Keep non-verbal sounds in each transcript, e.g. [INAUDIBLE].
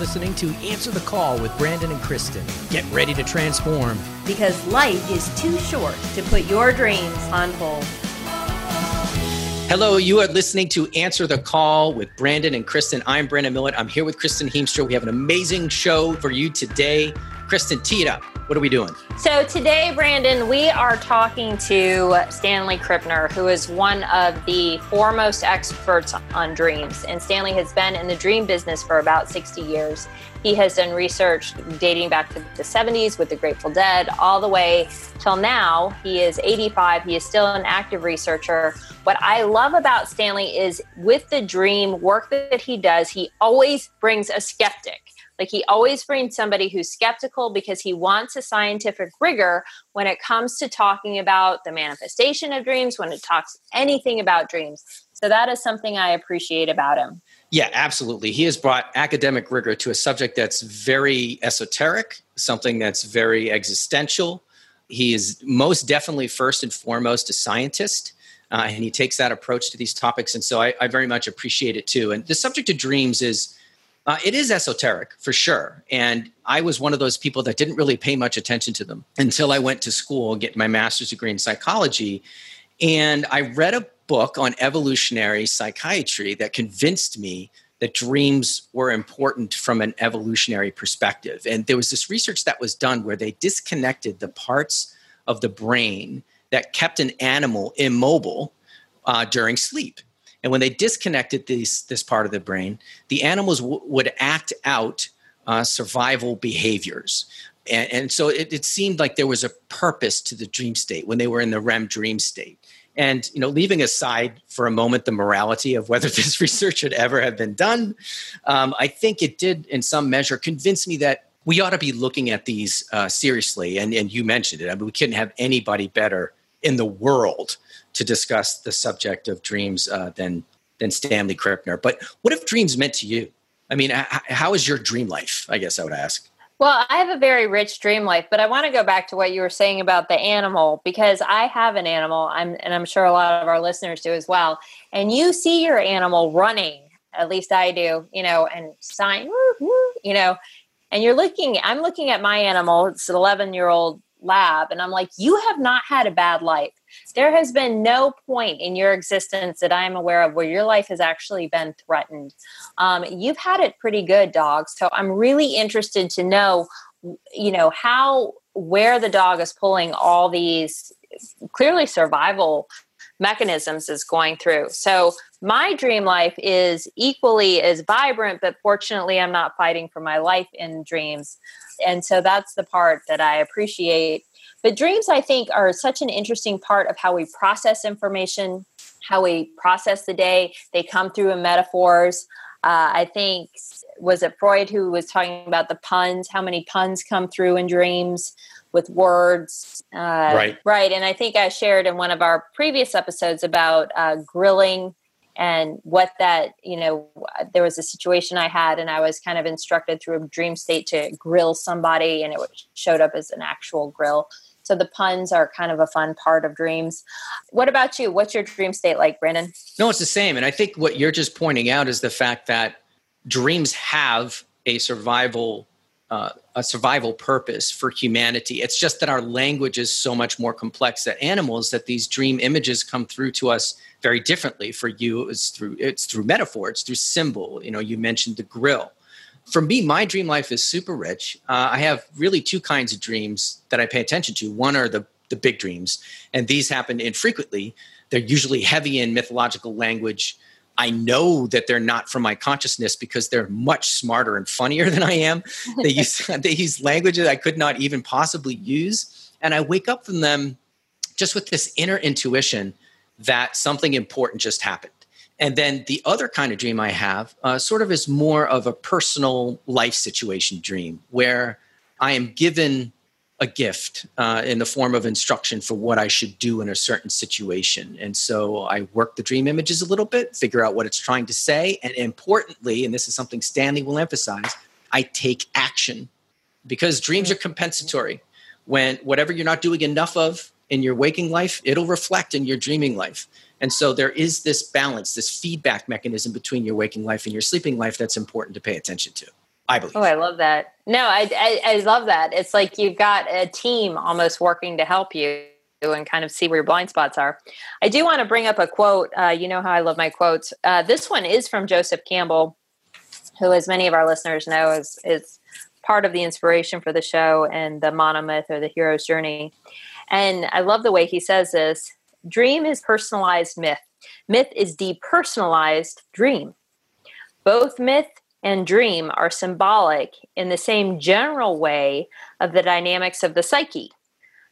listening to Answer the Call with Brandon and Kristen. Get ready to transform. Because life is too short to put your dreams on hold. Hello, you are listening to Answer the Call with Brandon and Kristen. I'm Brandon Millett. I'm here with Kristen Heemstra. We have an amazing show for you today. Kristen, tee it up. What are we doing? So, today, Brandon, we are talking to Stanley Krippner, who is one of the foremost experts on dreams. And Stanley has been in the dream business for about 60 years. He has done research dating back to the 70s with the Grateful Dead, all the way till now. He is 85. He is still an active researcher. What I love about Stanley is with the dream work that he does, he always brings a skeptic like he always brings somebody who's skeptical because he wants a scientific rigor when it comes to talking about the manifestation of dreams, when it talks anything about dreams. So that is something I appreciate about him. Yeah, absolutely. He has brought academic rigor to a subject that's very esoteric, something that's very existential. He is most definitely first and foremost a scientist. Uh, and he takes that approach to these topics. And so I, I very much appreciate it too. And the subject of dreams is uh, it is esoteric for sure. And I was one of those people that didn't really pay much attention to them until I went to school, get my master's degree in psychology. And I read a book on evolutionary psychiatry that convinced me that dreams were important from an evolutionary perspective. And there was this research that was done where they disconnected the parts of the brain that kept an animal immobile uh, during sleep. And when they disconnected this, this part of the brain, the animals w- would act out uh, survival behaviors. And, and so it, it, seemed like there was a purpose to the dream state when they were in the REM dream state. And you know, leaving aside for a moment the morality of whether [LAUGHS] this research should ever have been done, um, I think it did, in some measure, convince me that we ought to be looking at these uh, seriously. And, and you mentioned it. I mean, we couldn't have anybody better in the world to discuss the subject of dreams uh, than than Stanley Krippner. But what have dreams meant to you? I mean, how is your dream life? I guess I would ask. Well, I have a very rich dream life, but I want to go back to what you were saying about the animal because I have an animal, I'm, and I'm sure a lot of our listeners do as well. And you see your animal running, at least I do, you know, and sign, you know, and you're looking, I'm looking at my animal, it's an 11 year old lab, and I'm like, you have not had a bad life. There has been no point in your existence that I'm aware of where your life has actually been threatened. Um, you've had it pretty good, dog. So I'm really interested to know, you know, how, where the dog is pulling all these clearly survival mechanisms is going through. So my dream life is equally as vibrant, but fortunately, I'm not fighting for my life in dreams. And so that's the part that I appreciate but dreams, I think, are such an interesting part of how we process information, how we process the day. They come through in metaphors. Uh, I think was it Freud who was talking about the puns, how many puns come through in dreams with words. Uh, right. Right. And I think I shared in one of our previous episodes about uh, grilling and what that, you know, there was a situation I had and I was kind of instructed through a dream state to grill somebody and it showed up as an actual grill. So the puns are kind of a fun part of dreams. What about you? What's your dream state like, Brandon? No, it's the same. And I think what you're just pointing out is the fact that dreams have a survival uh, a survival purpose for humanity. It's just that our language is so much more complex than animals that these dream images come through to us very differently. For you, it's through it's through metaphor, it's through symbol. You know, you mentioned the grill for me, my dream life is super rich. Uh, I have really two kinds of dreams that I pay attention to. One are the the big dreams, and these happen infrequently. They're usually heavy in mythological language. I know that they're not from my consciousness because they're much smarter and funnier [LAUGHS] than I am. They use [LAUGHS] they use language that I could not even possibly use, and I wake up from them just with this inner intuition that something important just happened. And then the other kind of dream I have uh, sort of is more of a personal life situation dream where I am given a gift uh, in the form of instruction for what I should do in a certain situation. And so I work the dream images a little bit, figure out what it's trying to say. And importantly, and this is something Stanley will emphasize, I take action because dreams are compensatory. When whatever you're not doing enough of in your waking life, it'll reflect in your dreaming life. And so there is this balance, this feedback mechanism between your waking life and your sleeping life that's important to pay attention to. I believe. Oh, I love that. No, I, I, I love that. It's like you've got a team almost working to help you and kind of see where your blind spots are. I do want to bring up a quote. Uh, you know how I love my quotes. Uh, this one is from Joseph Campbell, who, as many of our listeners know, is is part of the inspiration for the show and the monomyth or the hero's journey. And I love the way he says this dream is personalized myth, myth is depersonalized dream. Both myth and dream are symbolic in the same general way of the dynamics of the psyche.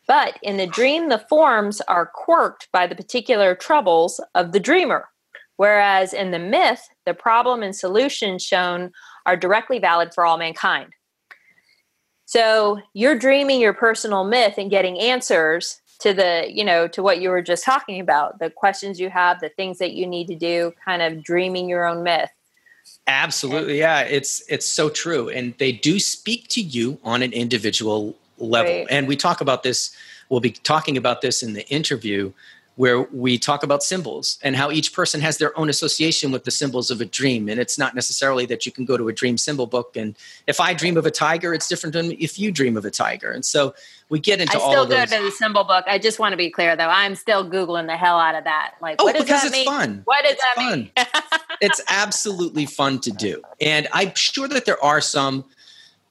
But in the dream, the forms are quirked by the particular troubles of the dreamer. Whereas in the myth, the problem and solution shown are directly valid for all mankind. So you're dreaming your personal myth and getting answers to the, you know, to what you were just talking about, the questions you have, the things that you need to do, kind of dreaming your own myth. Absolutely. Yeah, it's it's so true and they do speak to you on an individual level. Right. And we talk about this we'll be talking about this in the interview where we talk about symbols and how each person has their own association with the symbols of a dream. And it's not necessarily that you can go to a dream symbol book and if I dream of a tiger, it's different than if you dream of a tiger. And so we get into I all of those. I still go to the symbol book. I just want to be clear though. I'm still Googling the hell out of that. Like, oh, what does because that it's mean? fun. What does it's that fun. mean? [LAUGHS] it's absolutely fun to do. And I'm sure that there are some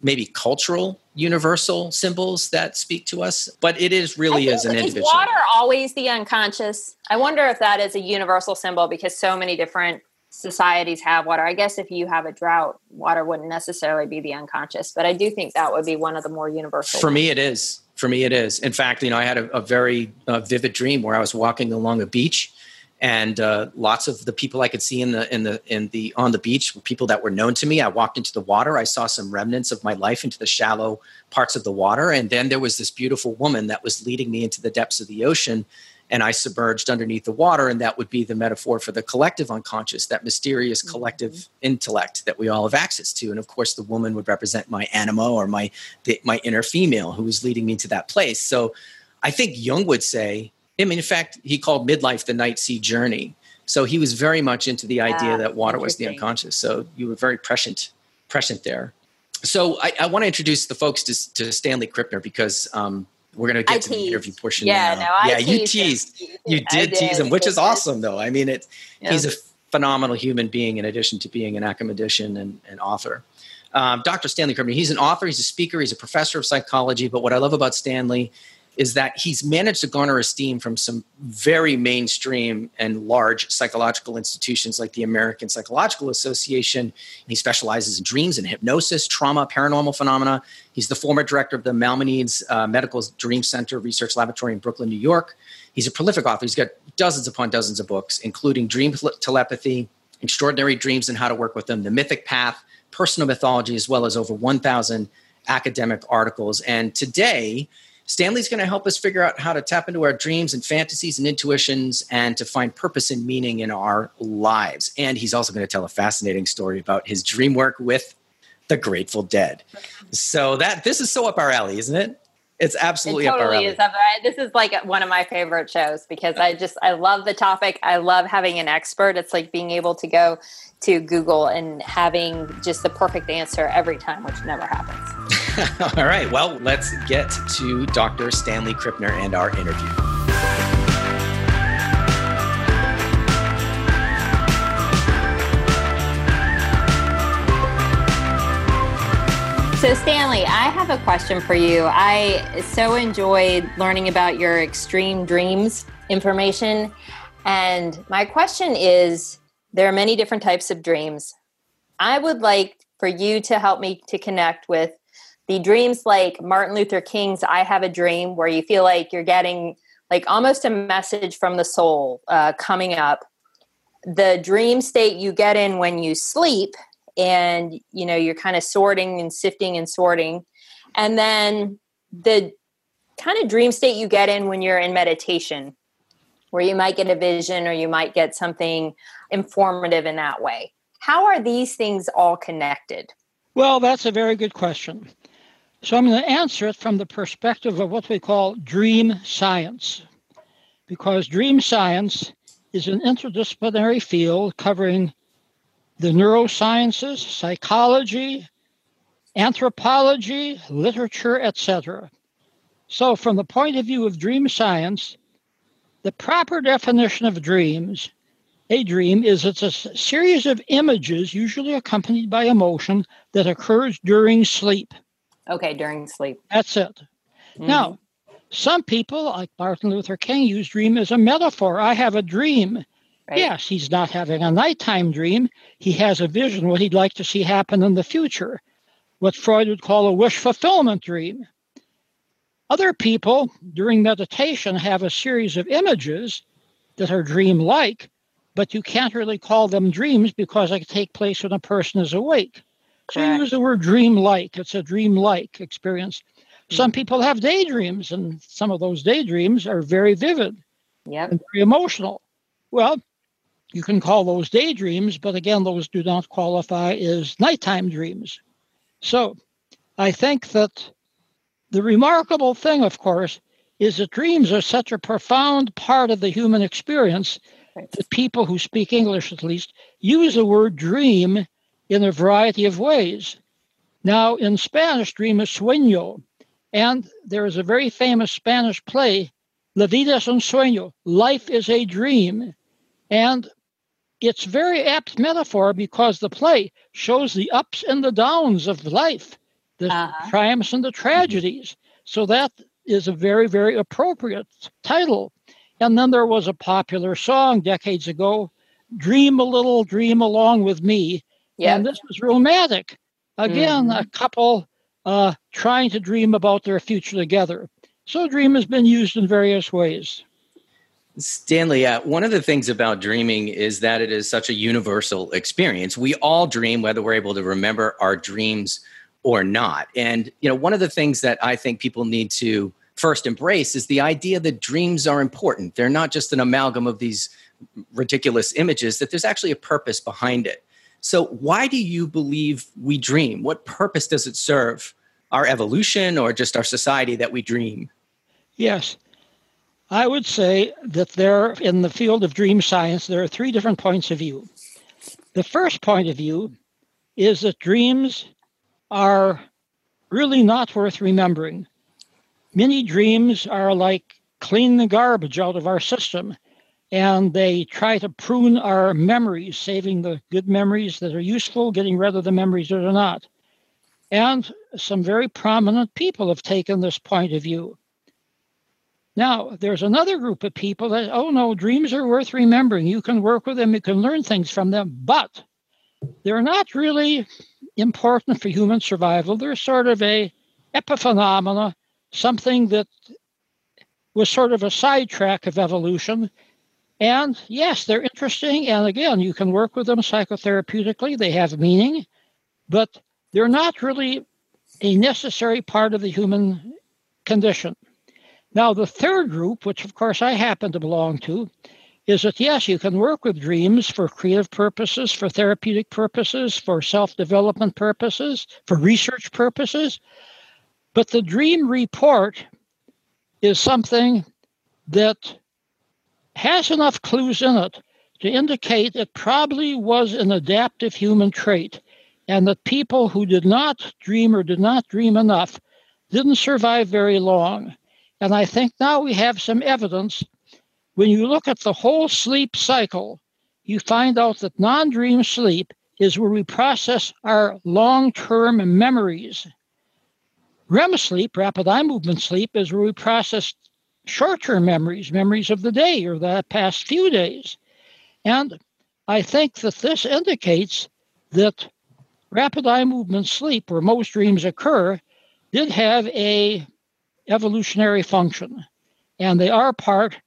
maybe cultural universal symbols that speak to us but it is really as an is individual. water always the unconscious? I wonder if that is a universal symbol because so many different societies have water. I guess if you have a drought water wouldn't necessarily be the unconscious but i do think that would be one of the more universal for me it is. For me it is. In fact you know i had a, a very uh, vivid dream where i was walking along a beach and uh, lots of the people I could see in the in the in the on the beach were people that were known to me. I walked into the water. I saw some remnants of my life into the shallow parts of the water, and then there was this beautiful woman that was leading me into the depths of the ocean. And I submerged underneath the water, and that would be the metaphor for the collective unconscious, that mysterious mm-hmm. collective mm-hmm. intellect that we all have access to. And of course, the woman would represent my anima or my the, my inner female who was leading me to that place. So, I think Jung would say I mean, in fact, he called midlife the night sea journey. So he was very much into the idea ah, that water was the unconscious. So you were very prescient, prescient there. So I, I want to introduce the folks to, to Stanley Krippner because um, we're going to get I to teased. the interview portion yeah, now. No, I yeah, you teased. Him. You did, did tease him, which is awesome, though. I mean, it, yeah. he's a phenomenal human being in addition to being an academician and, and author. Um, Dr. Stanley Krippner, he's an author, he's a speaker, he's a professor of psychology. But what I love about Stanley is that he's managed to garner esteem from some very mainstream and large psychological institutions like the American Psychological Association. He specializes in dreams and hypnosis, trauma, paranormal phenomena. He's the former director of the Maimonides uh, Medical Dream Center Research Laboratory in Brooklyn, New York. He's a prolific author. He's got dozens upon dozens of books, including Dream Telepathy, Extraordinary Dreams and How to Work with Them, The Mythic Path, Personal Mythology, as well as over 1,000 academic articles. And today, Stanley's going to help us figure out how to tap into our dreams and fantasies and intuitions and to find purpose and meaning in our lives. And he's also going to tell a fascinating story about his dream work with the Grateful Dead. So that this is so up our alley, isn't it? It's absolutely it totally up our this is like one of my favorite shows because I just I love the topic. I love having an expert. It's like being able to go to Google and having just the perfect answer every time, which never happens. [LAUGHS] All right. Well, let's get to Dr. Stanley Krippner and our interview. So, Stanley, I have a question for you. I so enjoyed learning about your extreme dreams information. And my question is there are many different types of dreams. I would like for you to help me to connect with the dreams like Martin Luther King's I Have a Dream, where you feel like you're getting like almost a message from the soul uh, coming up. The dream state you get in when you sleep, and you know you're kind of sorting and sifting and sorting, and then the kind of dream state you get in when you're in meditation, where you might get a vision or you might get something informative in that way. How are these things all connected? Well, that's a very good question. So I'm going to answer it from the perspective of what we call dream science, because dream science is an interdisciplinary field covering the neurosciences, psychology, anthropology, literature, etc. So, from the point of view of dream science, the proper definition of dreams, a dream is it's a series of images, usually accompanied by emotion, that occurs during sleep. Okay, during sleep. That's it. Mm-hmm. Now, some people, like Martin Luther King, use dream as a metaphor. I have a dream. Right. Yes, he's not having a nighttime dream. He has a vision, what he'd like to see happen in the future, what Freud would call a wish fulfillment dream. Other people during meditation have a series of images that are dream like, but you can't really call them dreams because they take place when a person is awake. So you use the word dream like. It's a dream like experience. Some mm-hmm. people have daydreams, and some of those daydreams are very vivid yep. and very emotional. Well, you can call those daydreams, but again, those do not qualify as nighttime dreams. So I think that the remarkable thing, of course, is that dreams are such a profound part of the human experience that people who speak English, at least, use the word dream in a variety of ways. Now, in Spanish, dream is sueño, and there is a very famous Spanish play, La vida es un sueño, life is a dream. And it's very apt metaphor because the play shows the ups and the downs of life, the uh-huh. triumphs and the tragedies. So that is a very, very appropriate title. And then there was a popular song decades ago, Dream a Little, Dream Along with Me. Yep. And this was romantic. Again, mm-hmm. a couple uh, trying to dream about their future together. So, dream has been used in various ways. Stanley, uh, one of the things about dreaming is that it is such a universal experience. We all dream, whether we're able to remember our dreams or not. And you know, one of the things that I think people need to first embrace is the idea that dreams are important. They're not just an amalgam of these ridiculous images; that there's actually a purpose behind it. So, why do you believe we dream? What purpose does it serve? Our evolution or just our society that we dream? Yes. I would say that there, in the field of dream science, there are three different points of view. The first point of view is that dreams are really not worth remembering. Many dreams are like clean the garbage out of our system and they try to prune our memories, saving the good memories that are useful, getting rid of the memories that are not. And some very prominent people have taken this point of view. Now, there's another group of people that, oh no, dreams are worth remembering. You can work with them, you can learn things from them, but they're not really important for human survival. They're sort of a epiphenomena, something that was sort of a sidetrack of evolution and yes, they're interesting. And again, you can work with them psychotherapeutically. They have meaning, but they're not really a necessary part of the human condition. Now, the third group, which of course I happen to belong to, is that yes, you can work with dreams for creative purposes, for therapeutic purposes, for self development purposes, for research purposes. But the dream report is something that has enough clues in it to indicate it probably was an adaptive human trait and that people who did not dream or did not dream enough didn't survive very long. And I think now we have some evidence. When you look at the whole sleep cycle, you find out that non dream sleep is where we process our long term memories. REM sleep, rapid eye movement sleep, is where we process short term memories, memories of the day or the past few days. And I think that this indicates that rapid eye movement sleep, where most dreams occur, did have a evolutionary function. And they are part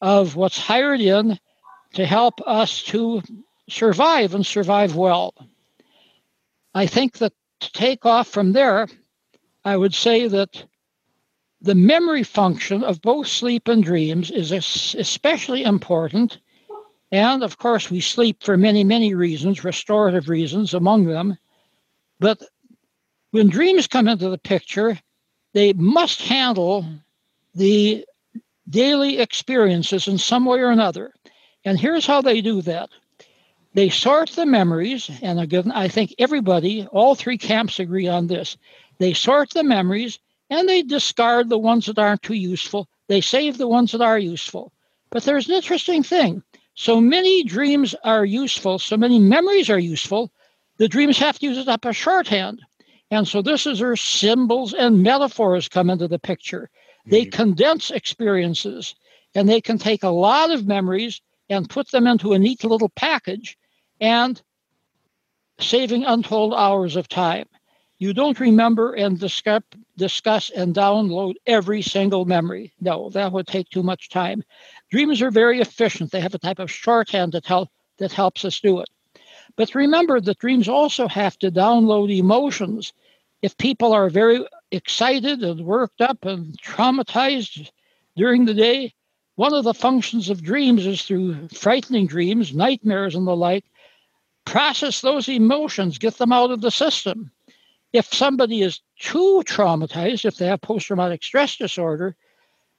of what's hired in to help us to survive and survive well. I think that to take off from there, I would say that the memory function of both sleep and dreams is especially important. And of course, we sleep for many, many reasons, restorative reasons among them. But when dreams come into the picture, they must handle the daily experiences in some way or another. And here's how they do that They sort the memories, and again, I think everybody, all three camps agree on this. They sort the memories and they discard the ones that aren't too useful. They save the ones that are useful. But there's an interesting thing. So many dreams are useful, so many memories are useful, the dreams have to use it up as shorthand. And so this is where symbols and metaphors come into the picture. They mm-hmm. condense experiences and they can take a lot of memories and put them into a neat little package and saving untold hours of time. You don't remember and discuss, discuss and download every single memory. No, that would take too much time. Dreams are very efficient. They have a type of shorthand that, help, that helps us do it. But remember that dreams also have to download emotions. If people are very excited and worked up and traumatized during the day, one of the functions of dreams is through frightening dreams, nightmares, and the like, process those emotions, get them out of the system. If somebody is too traumatized, if they have post traumatic stress disorder,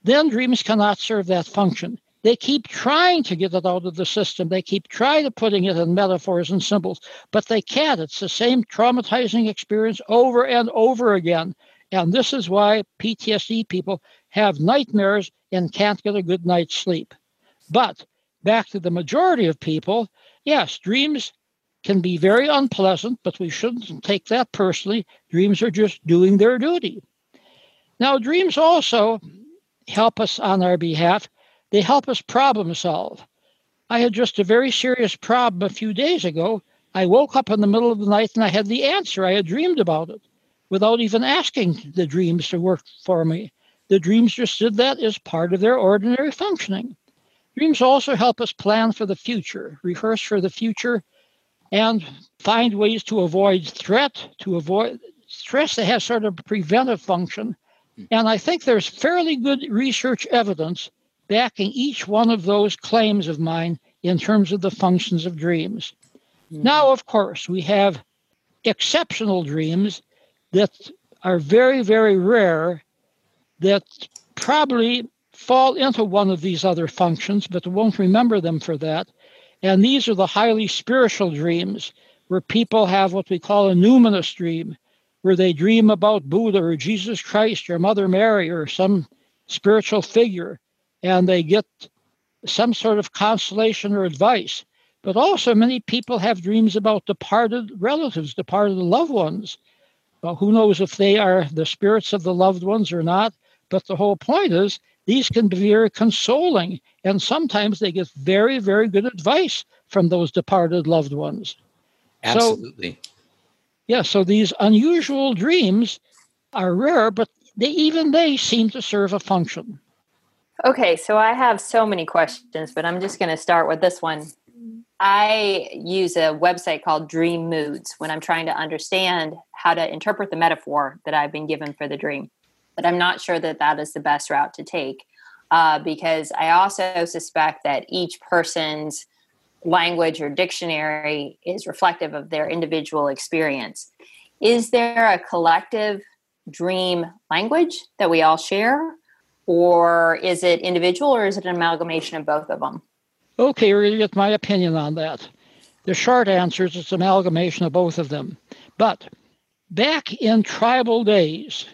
then dreams cannot serve that function. They keep trying to get it out of the system. They keep trying to putting it in metaphors and symbols, but they can't. It's the same traumatizing experience over and over again. And this is why PTSD people have nightmares and can't get a good night's sleep. But back to the majority of people, yes, dreams can be very unpleasant, but we shouldn't take that personally. Dreams are just doing their duty. Now, dreams also help us on our behalf. They help us problem solve. I had just a very serious problem a few days ago. I woke up in the middle of the night and I had the answer. I had dreamed about it without even asking the dreams to work for me. The dreams just did that as part of their ordinary functioning. Dreams also help us plan for the future, rehearse for the future, and find ways to avoid threat, to avoid stress that has sort of preventive function. Hmm. And I think there's fairly good research evidence backing each one of those claims of mine in terms of the functions of dreams. Mm-hmm. Now, of course, we have exceptional dreams that are very, very rare that probably fall into one of these other functions, but won't remember them for that. And these are the highly spiritual dreams where people have what we call a numinous dream, where they dream about Buddha or Jesus Christ or Mother Mary or some spiritual figure, and they get some sort of consolation or advice. But also, many people have dreams about departed relatives, departed loved ones. Well, who knows if they are the spirits of the loved ones or not? But the whole point is these can be very consoling, and sometimes they get very, very good advice from those departed loved ones. Absolutely. So, yeah, so these unusual dreams are rare, but they even they seem to serve a function. Okay, so I have so many questions, but I'm just going to start with this one. I use a website called Dream Moods when I'm trying to understand how to interpret the metaphor that I've been given for the dream but I'm not sure that that is the best route to take uh, because I also suspect that each person's language or dictionary is reflective of their individual experience. Is there a collective dream language that we all share? Or is it individual or is it an amalgamation of both of them? Okay, to get my opinion on that. The short answer is it's an amalgamation of both of them. But back in tribal days,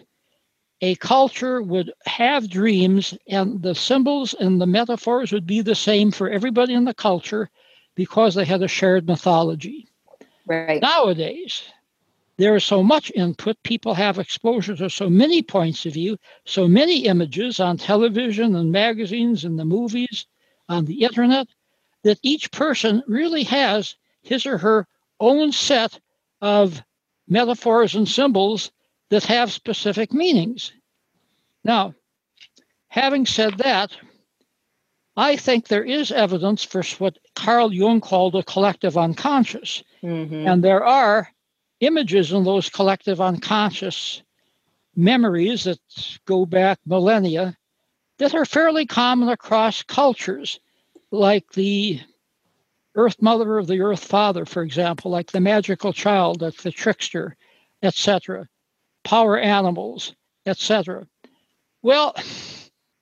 a culture would have dreams, and the symbols and the metaphors would be the same for everybody in the culture because they had a shared mythology. Right. Nowadays, there is so much input, people have exposure to so many points of view, so many images on television and magazines and the movies, on the internet, that each person really has his or her own set of metaphors and symbols that have specific meanings. Now, having said that, I think there is evidence for what Carl Jung called a collective unconscious. Mm-hmm. And there are images in those collective unconscious memories that go back millennia that are fairly common across cultures, like the Earth Mother of the Earth Father, for example, like the magical child, like the trickster, etc power animals, etc. Well,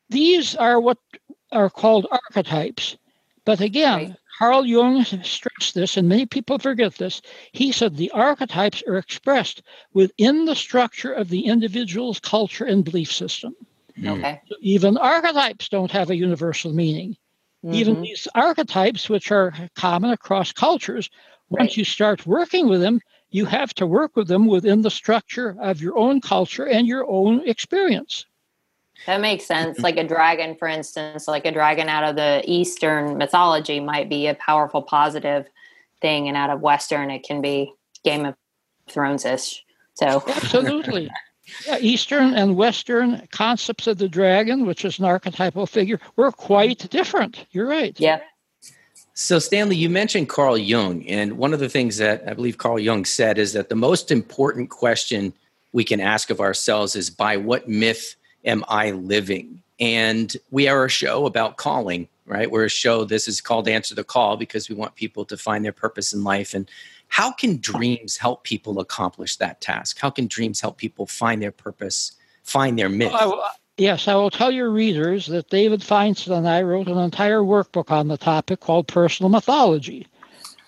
these are what are called archetypes. But again, right. Carl Jung stressed this, and many people forget this. He said the archetypes are expressed within the structure of the individual's culture and belief system. Okay. So even archetypes don't have a universal meaning. Mm-hmm. Even these archetypes, which are common across cultures, once right. you start working with them, you have to work with them within the structure of your own culture and your own experience. That makes sense. Mm-hmm. Like a dragon, for instance, like a dragon out of the Eastern mythology might be a powerful, positive thing, and out of Western, it can be Game of Thrones ish. So, absolutely. [LAUGHS] Yeah, Eastern and Western concepts of the dragon, which is an archetypal figure, were quite different. You're right. Yeah. So, Stanley, you mentioned Carl Jung, and one of the things that I believe Carl Jung said is that the most important question we can ask of ourselves is by what myth am I living? And we are a show about calling, right? We're a show, this is called Answer the Call because we want people to find their purpose in life. And how can dreams help people accomplish that task? How can dreams help people find their purpose, find their myth? Uh, yes, I will tell your readers that David Feinstein and I wrote an entire workbook on the topic called Personal Mythology,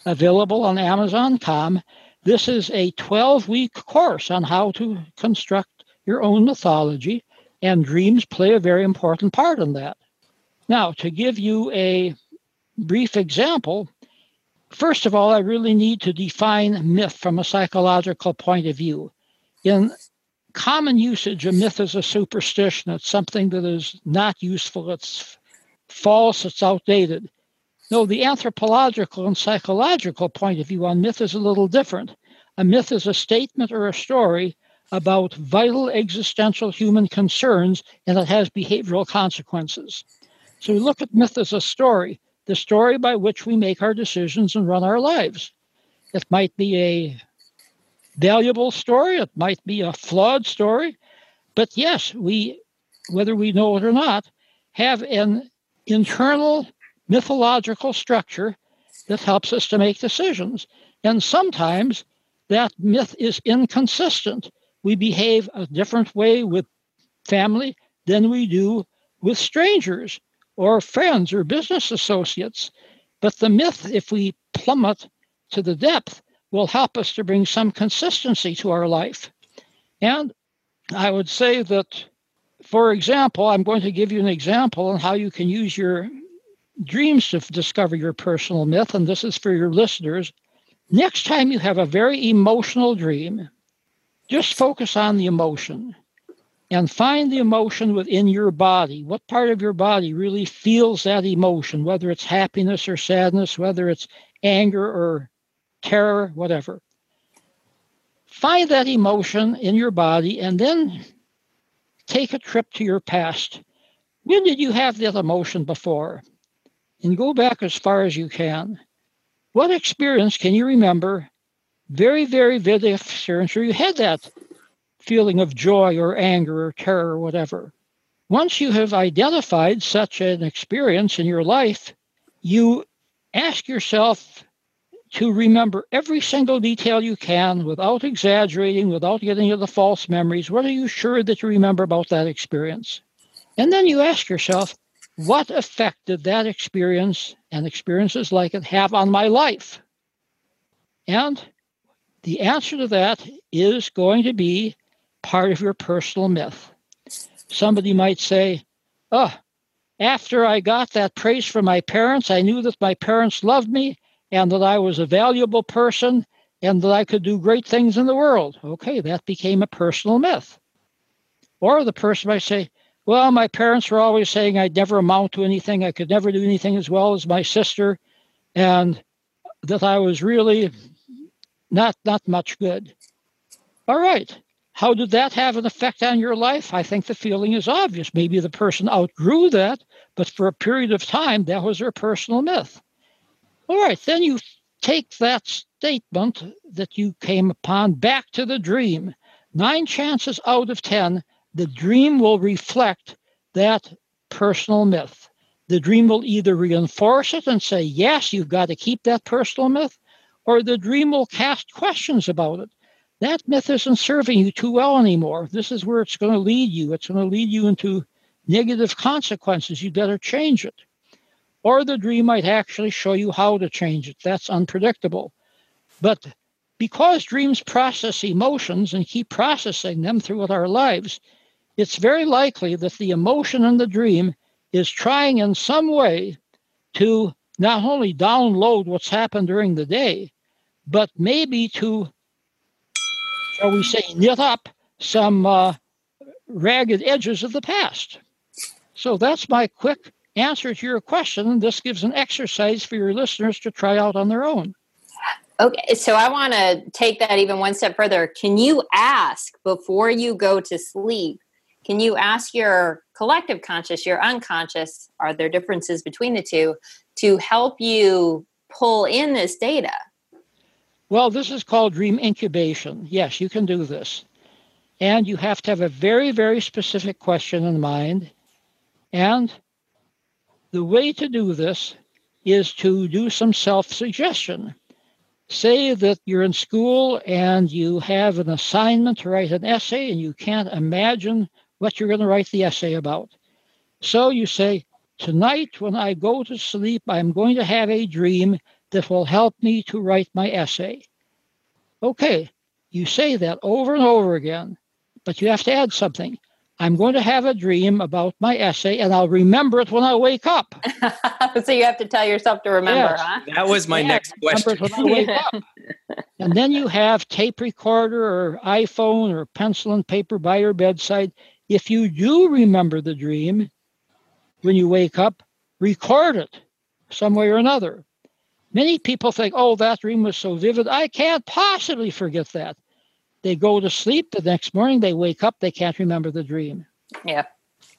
available on Amazon.com. This is a 12 week course on how to construct your own mythology and dreams play a very important part in that. Now, to give you a brief example, first of all, I really need to define myth from a psychological point of view. In common usage, a myth is a superstition. It's something that is not useful, it's false, it's outdated. No, the anthropological and psychological point of view on myth is a little different. A myth is a statement or a story about vital existential human concerns and it has behavioral consequences. So we look at myth as a story, the story by which we make our decisions and run our lives. It might be a valuable story, it might be a flawed story, but yes, we, whether we know it or not, have an internal mythological structure that helps us to make decisions. And sometimes that myth is inconsistent we behave a different way with family than we do with strangers or friends or business associates. But the myth, if we plummet to the depth, will help us to bring some consistency to our life. And I would say that, for example, I'm going to give you an example on how you can use your dreams to discover your personal myth. And this is for your listeners. Next time you have a very emotional dream, just focus on the emotion and find the emotion within your body. What part of your body really feels that emotion, whether it's happiness or sadness, whether it's anger or terror, whatever. Find that emotion in your body and then take a trip to your past. When did you have that emotion before? And go back as far as you can. What experience can you remember very, very vivid experience where you had that feeling of joy or anger or terror or whatever. Once you have identified such an experience in your life, you ask yourself to remember every single detail you can without exaggerating, without getting into the false memories. What are you sure that you remember about that experience? And then you ask yourself, what effect did that experience and experiences like it have on my life? And the answer to that is going to be part of your personal myth. Somebody might say, Oh, after I got that praise from my parents, I knew that my parents loved me and that I was a valuable person and that I could do great things in the world. Okay, that became a personal myth. Or the person might say, Well, my parents were always saying I'd never amount to anything, I could never do anything as well as my sister, and that I was really not not much good. All right. How did that have an effect on your life? I think the feeling is obvious. Maybe the person outgrew that, but for a period of time, that was their personal myth. All right, then you take that statement that you came upon back to the dream. Nine chances out of 10, the dream will reflect that personal myth. The dream will either reinforce it and say, yes, you've got to keep that personal myth, or the dream will cast questions about it. That myth isn't serving you too well anymore. This is where it's going to lead you. It's going to lead you into negative consequences. You better change it. or the dream might actually show you how to change it. That's unpredictable. But because dreams process emotions and keep processing them throughout our lives, it's very likely that the emotion in the dream is trying in some way to not only download what's happened during the day, but maybe to, shall we say, knit up some uh, ragged edges of the past. So that's my quick answer to your question. This gives an exercise for your listeners to try out on their own. Okay, so I want to take that even one step further. Can you ask before you go to sleep? Can you ask your collective conscious, your unconscious, are there differences between the two to help you pull in this data? Well, this is called dream incubation. Yes, you can do this. And you have to have a very, very specific question in mind. And the way to do this is to do some self suggestion. Say that you're in school and you have an assignment to write an essay and you can't imagine what you're going to write the essay about. So you say, Tonight, when I go to sleep, I'm going to have a dream that will help me to write my essay. Okay, you say that over and over again, but you have to add something. I'm going to have a dream about my essay and I'll remember it when I wake up. [LAUGHS] so you have to tell yourself to remember, yes. huh? That was my next question. [LAUGHS] and then you have tape recorder or iPhone or pencil and paper by your bedside. If you do remember the dream when you wake up, record it some way or another. Many people think, oh, that dream was so vivid, I can't possibly forget that. They go to sleep. The next morning, they wake up. They can't remember the dream. Yeah.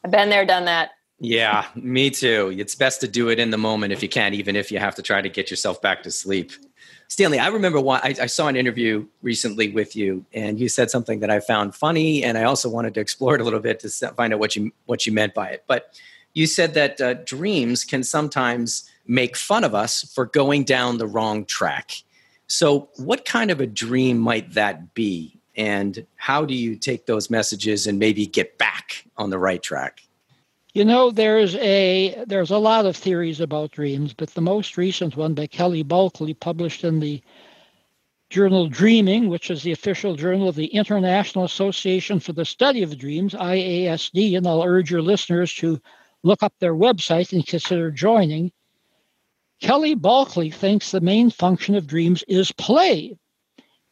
I've been there, done that. Yeah, me too. It's best to do it in the moment if you can, even if you have to try to get yourself back to sleep. Stanley, I remember one, I, I, saw an interview recently with you, and you said something that I found funny, and I also wanted to explore it a little bit to find out what you what you meant by it. But you said that uh, dreams can sometimes make fun of us for going down the wrong track. So, what kind of a dream might that be? And how do you take those messages and maybe get back on the right track? You know, there's a there's a lot of theories about dreams, but the most recent one by Kelly Bulkeley, published in the journal Dreaming, which is the official journal of the International Association for the Study of Dreams, IASD, and I'll urge your listeners to look up their website and consider joining. Kelly Bulkeley thinks the main function of dreams is play,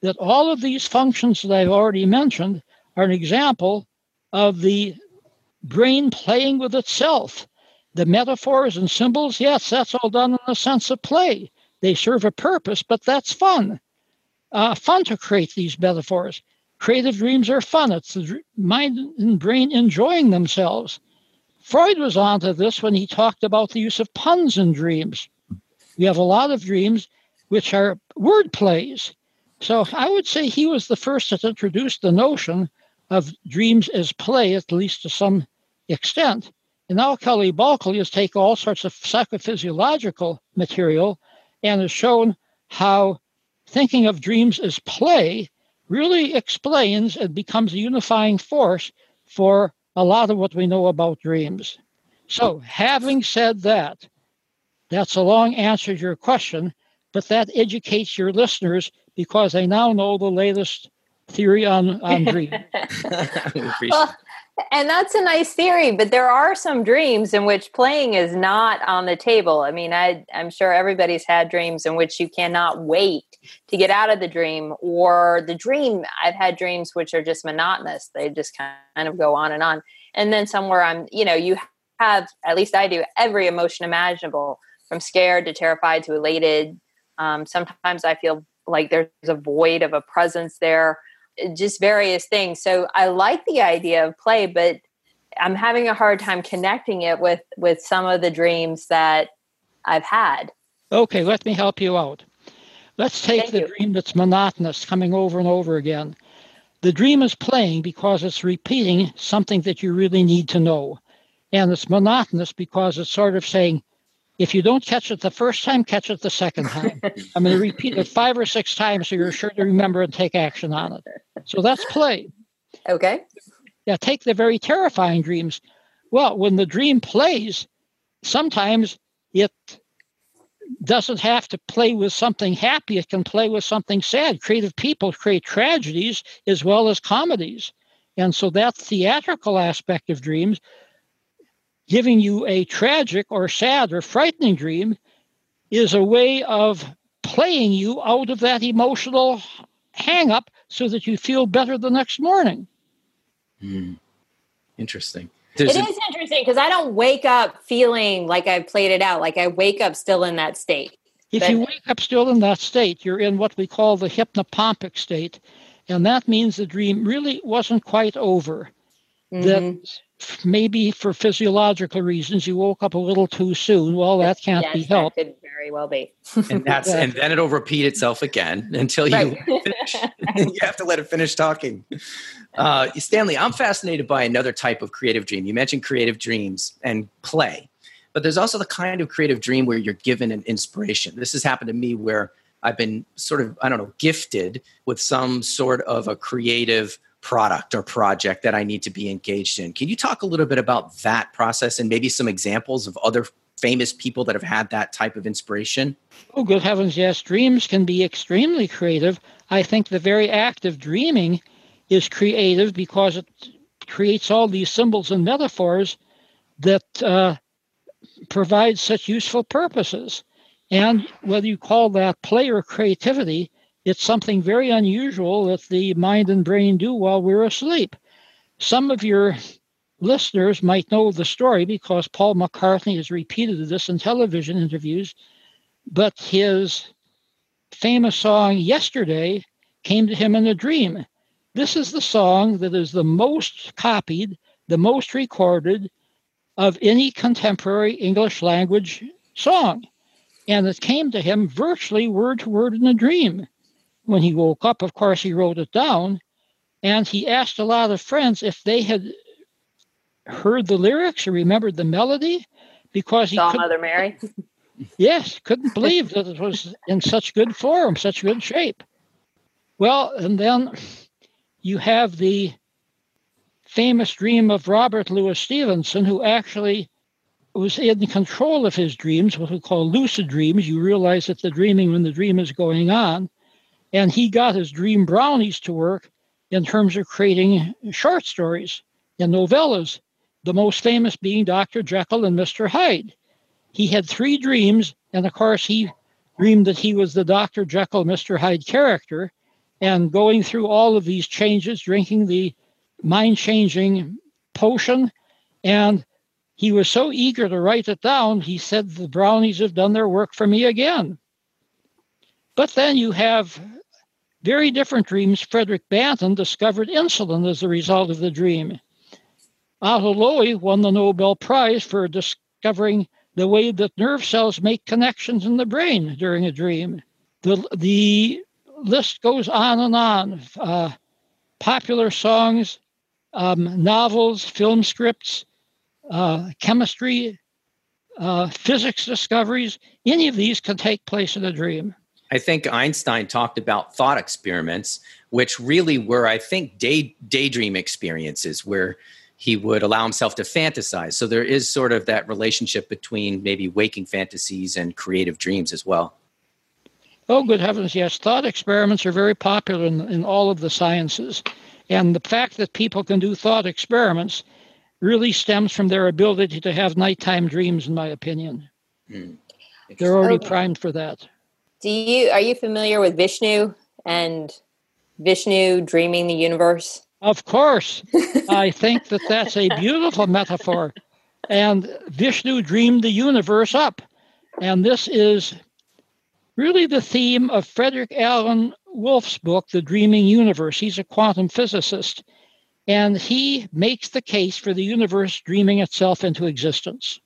that all of these functions that I've already mentioned are an example of the brain playing with itself. The metaphors and symbols, yes, that's all done in the sense of play. They serve a purpose, but that's fun. Uh, fun to create these metaphors. Creative dreams are fun. It's the mind and brain enjoying themselves. Freud was onto this when he talked about the use of puns in dreams. We have a lot of dreams which are word plays. So I would say he was the first that introduced the notion of dreams as play, at least to some extent. And now Kelly Bulkeley has taken all sorts of psychophysiological material and has shown how thinking of dreams as play really explains and becomes a unifying force for a lot of what we know about dreams. So, having said that, that's a long answer to your question, but that educates your listeners because they now know the latest theory on, on [LAUGHS] dream. [LAUGHS] well, and that's a nice theory, but there are some dreams in which playing is not on the table. I mean, I, I'm sure everybody's had dreams in which you cannot wait to get out of the dream, or the dream. I've had dreams which are just monotonous, they just kind of go on and on. And then somewhere I'm, you know, you have, at least I do, every emotion imaginable from scared to terrified to elated. Um, sometimes I feel like there's a void of a presence there, just various things. So I like the idea of play, but I'm having a hard time connecting it with with some of the dreams that I've had. Okay, let me help you out. Let's take Thank the you. dream that's monotonous, coming over and over again. The dream is playing because it's repeating something that you really need to know. And it's monotonous because it's sort of saying, if you don't catch it the first time, catch it the second time. [LAUGHS] I'm going to repeat it five or six times so you're sure to remember and take action on it. So that's play. Okay. Yeah, take the very terrifying dreams. Well, when the dream plays, sometimes it doesn't have to play with something happy, it can play with something sad. Creative people create tragedies as well as comedies. And so that theatrical aspect of dreams, giving you a tragic or sad or frightening dream, is a way of playing you out of that emotional hang up so that you feel better the next morning. Mm. Interesting. There's it a- is interesting because I don't wake up feeling like I've played it out. Like I wake up still in that state. If but- you wake up still in that state, you're in what we call the hypnopompic state. And that means the dream really wasn't quite over. Mm-hmm. That maybe for physiological reasons you woke up a little too soon. Well, that can't yes, be helped. That could very well be. and [LAUGHS] that's and then it'll repeat itself again [LAUGHS] until you right. [LAUGHS] finish. you have to let it finish talking. Uh, Stanley, I'm fascinated by another type of creative dream. You mentioned creative dreams and play, but there's also the kind of creative dream where you're given an inspiration. This has happened to me where I've been sort of, I don't know, gifted with some sort of a creative product or project that I need to be engaged in. Can you talk a little bit about that process and maybe some examples of other famous people that have had that type of inspiration? Oh, good heavens, yes. Dreams can be extremely creative. I think the very act of dreaming is creative because it creates all these symbols and metaphors that uh, provide such useful purposes. And whether you call that play or creativity, it's something very unusual that the mind and brain do while we're asleep. Some of your listeners might know the story because Paul McCartney has repeated this in television interviews, but his famous song Yesterday came to him in a dream. This is the song that is the most copied, the most recorded of any contemporary English language song. And it came to him virtually word to word in a dream. When he woke up, of course, he wrote it down. And he asked a lot of friends if they had heard the lyrics or remembered the melody because he saw Mother Mary. [LAUGHS] yes, couldn't believe that it was in such good form, such good shape. Well, and then you have the famous dream of Robert Louis Stevenson, who actually was in control of his dreams, what we call lucid dreams. You realize that the dreaming when the dream is going on. And he got his dream brownies to work in terms of creating short stories and novellas, the most famous being Dr. Jekyll and Mr. Hyde. He had three dreams, and of course, he dreamed that he was the Dr. Jekyll, Mr. Hyde character. And going through all of these changes, drinking the mind changing potion, and he was so eager to write it down, he said, The brownies have done their work for me again. But then you have very different dreams. Frederick Banting discovered insulin as a result of the dream. Otto Loewi won the Nobel Prize for discovering the way that nerve cells make connections in the brain during a dream. The, the list goes on and on. Uh, popular songs, um, novels, film scripts, uh, chemistry, uh, physics discoveries, any of these can take place in a dream. I think Einstein talked about thought experiments, which really were, I think, day, daydream experiences where he would allow himself to fantasize. So there is sort of that relationship between maybe waking fantasies and creative dreams as well. Oh, good heavens, yes. Thought experiments are very popular in, in all of the sciences. And the fact that people can do thought experiments really stems from their ability to have nighttime dreams, in my opinion. Hmm. They're already primed for that. Do you are you familiar with Vishnu and Vishnu dreaming the universe? Of course, [LAUGHS] I think that that's a beautiful metaphor. And Vishnu dreamed the universe up, and this is really the theme of Frederick Alan Wolf's book, The Dreaming Universe. He's a quantum physicist, and he makes the case for the universe dreaming itself into existence.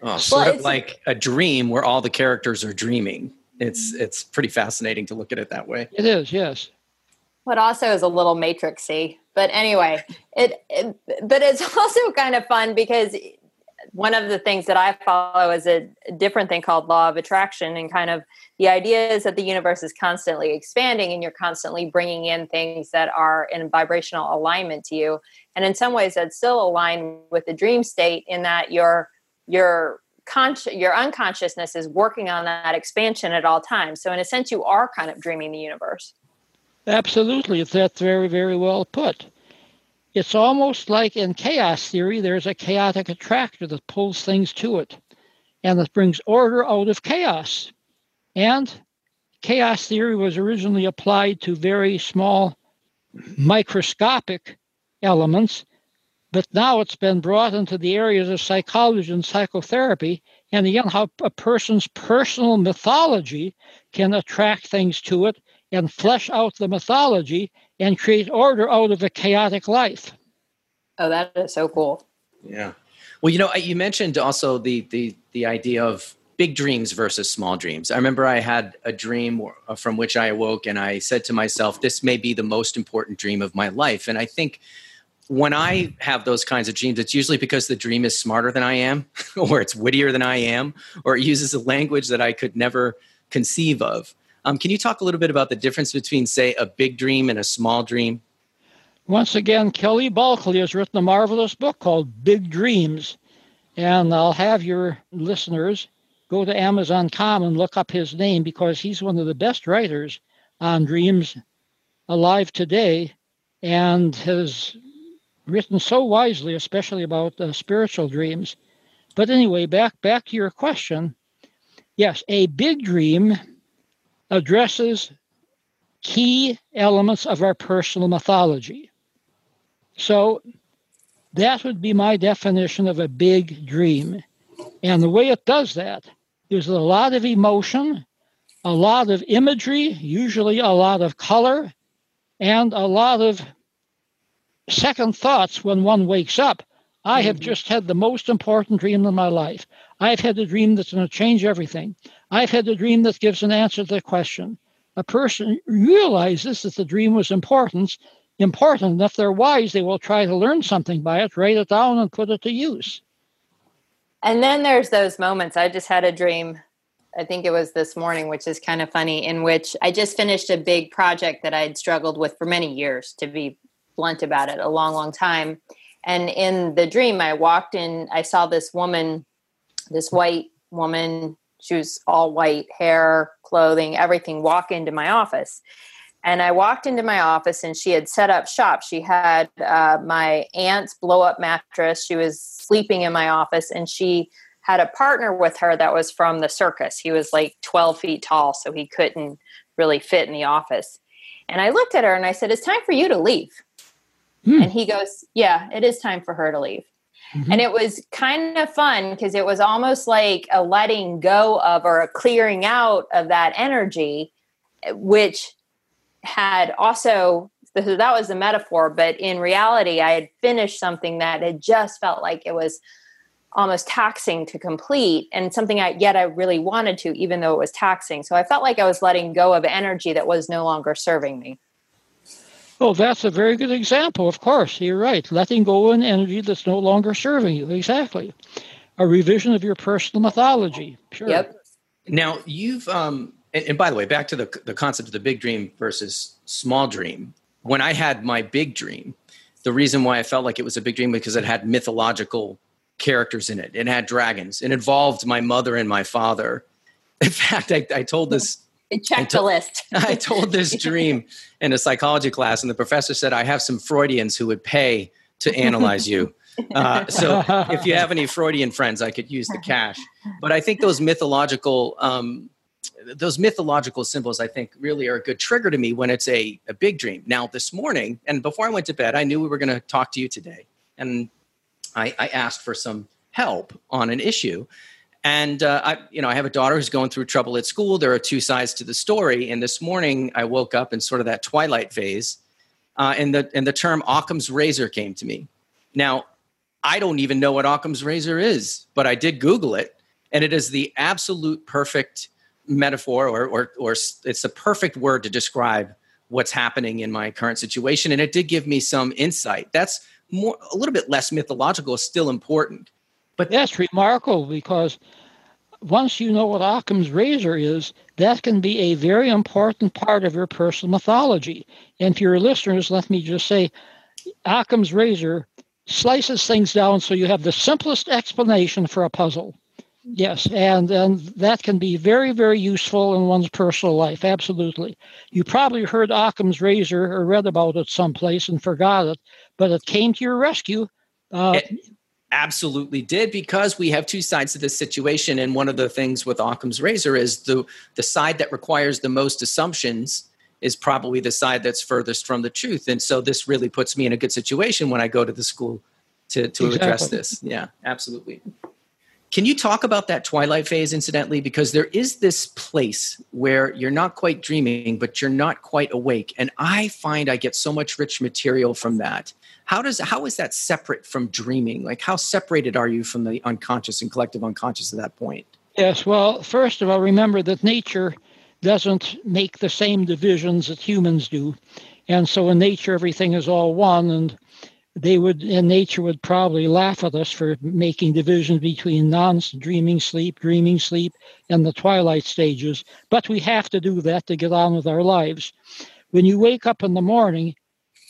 Oh, sort well, of like a dream where all the characters are dreaming. It's it's pretty fascinating to look at it that way. It is, yes. But also is a little matrixy. But anyway, it, it but it's [LAUGHS] also kind of fun because one of the things that I follow is a different thing called law of attraction, and kind of the idea is that the universe is constantly expanding, and you're constantly bringing in things that are in vibrational alignment to you. And in some ways, that's still aligned with the dream state in that you're you're conscious your unconsciousness is working on that expansion at all times. So in a sense you are kind of dreaming the universe. Absolutely. That's very, very well put. It's almost like in chaos theory, there's a chaotic attractor that pulls things to it and that brings order out of chaos. And chaos theory was originally applied to very small microscopic elements, but now it's been brought into the areas of psychology and psychotherapy, and again, how a person's personal mythology can attract things to it and flesh out the mythology and create order out of a chaotic life. Oh, that is so cool. Yeah. Well, you know, you mentioned also the the the idea of big dreams versus small dreams. I remember I had a dream uh, from which I awoke and I said to myself, this may be the most important dream of my life. And I think when I have those kinds of dreams, it's usually because the dream is smarter than I am, [LAUGHS] or it's wittier than I am, or it uses a language that I could never conceive of. Um, can you talk a little bit about the difference between, say, a big dream and a small dream? Once again, Kelly Bulkeley has written a marvelous book called Big Dreams. And I'll have your listeners go to Amazon.com and look up his name because he's one of the best writers on dreams alive today and has written so wisely, especially about uh, spiritual dreams. But anyway, back back to your question. Yes, a big dream addresses key elements of our personal mythology. So that would be my definition of a big dream. And the way it does that is a lot of emotion, a lot of imagery, usually a lot of color, and a lot of second thoughts when one wakes up. I have mm-hmm. just had the most important dream in my life. I've had a dream that's going to change everything. I've had a dream that gives an answer to the question. A person realizes that the dream was important, important, and if they're wise, they will try to learn something by it, write it down, and put it to use. And then there's those moments. I just had a dream, I think it was this morning, which is kind of funny, in which I just finished a big project that I'd struggled with for many years, to be blunt about it, a long, long time. And in the dream, I walked in, I saw this woman, this white woman, she was all white hair, clothing, everything, walk into my office. And I walked into my office and she had set up shop. She had uh, my aunt's blow up mattress. She was sleeping in my office and she had a partner with her that was from the circus. He was like 12 feet tall, so he couldn't really fit in the office. And I looked at her and I said, It's time for you to leave. Hmm. And he goes, Yeah, it is time for her to leave. Mm-hmm. And it was kind of fun because it was almost like a letting go of or a clearing out of that energy, which had also that was the metaphor but in reality i had finished something that had just felt like it was almost taxing to complete and something I, yet i really wanted to even though it was taxing so i felt like i was letting go of energy that was no longer serving me Oh, that's a very good example. Of course, you're right. Letting go of an energy that's no longer serving you. Exactly. A revision of your personal mythology. Sure. Yep. Now, you've um, and, and by the way, back to the, the concept of the big dream versus small dream. When I had my big dream, the reason why I felt like it was a big dream because it had mythological characters in it. It had dragons. It involved my mother and my father. In [LAUGHS] fact, I, I told this. Check the list. [LAUGHS] I told this [LAUGHS] dream in a psychology class, and the professor said, I have some Freudians who would pay to analyze you. [LAUGHS] Uh, so if you have any Freudian friends, I could use the cash. But I think those mythological um, those mythological symbols, I think, really are a good trigger to me when it's a, a big dream. Now, this morning, and before I went to bed, I knew we were going to talk to you today. And I, I, asked for some help on an issue. And uh, I, you know, I have a daughter who's going through trouble at school. There are two sides to the story. And this morning, I woke up in sort of that twilight phase, uh, and the and the term Occam's razor came to me. Now, I don't even know what Occam's razor is, but I did Google it, and it is the absolute perfect metaphor or, or, or it's the perfect word to describe what's happening in my current situation. And it did give me some insight. That's more, a little bit less mythological, still important. But that's remarkable because once you know what Occam's razor is, that can be a very important part of your personal mythology. And for your listeners, let me just say Occam's razor slices things down so you have the simplest explanation for a puzzle. Yes, and and that can be very very useful in one's personal life. Absolutely. You probably heard Occam's razor or read about it someplace and forgot it, but it came to your rescue. Uh, it absolutely did because we have two sides to this situation, and one of the things with Occam's razor is the the side that requires the most assumptions is probably the side that's furthest from the truth, and so this really puts me in a good situation when I go to the school to to exactly. address this. Yeah, absolutely. Can you talk about that twilight phase, incidentally? Because there is this place where you're not quite dreaming, but you're not quite awake. And I find I get so much rich material from that. How does how is that separate from dreaming? Like how separated are you from the unconscious and collective unconscious at that point? Yes, well, first of all, remember that nature doesn't make the same divisions that humans do. And so in nature everything is all one and they would and nature would probably laugh at us for making divisions between non-dreaming sleep dreaming sleep and the twilight stages. But we have to do that to get on with our lives. When you wake up in the morning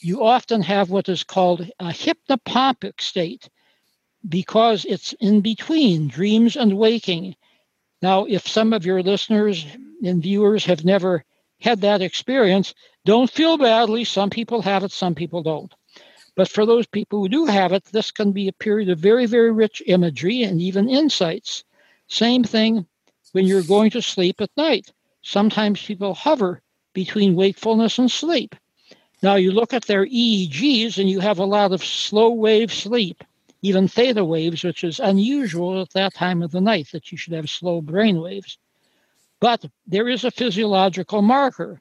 you often have what is called a hypnopompic state because it's in between dreams and waking. Now if some of your listeners and viewers have never had that experience don't feel badly. Some people have it some people don't but for those people who do have it, this can be a period of very, very rich imagery and even insights. Same thing when you're going to sleep at night. Sometimes people hover between wakefulness and sleep. Now you look at their EEGs and you have a lot of slow wave sleep, even theta waves, which is unusual at that time of the night that you should have slow brain waves. But there is a physiological marker.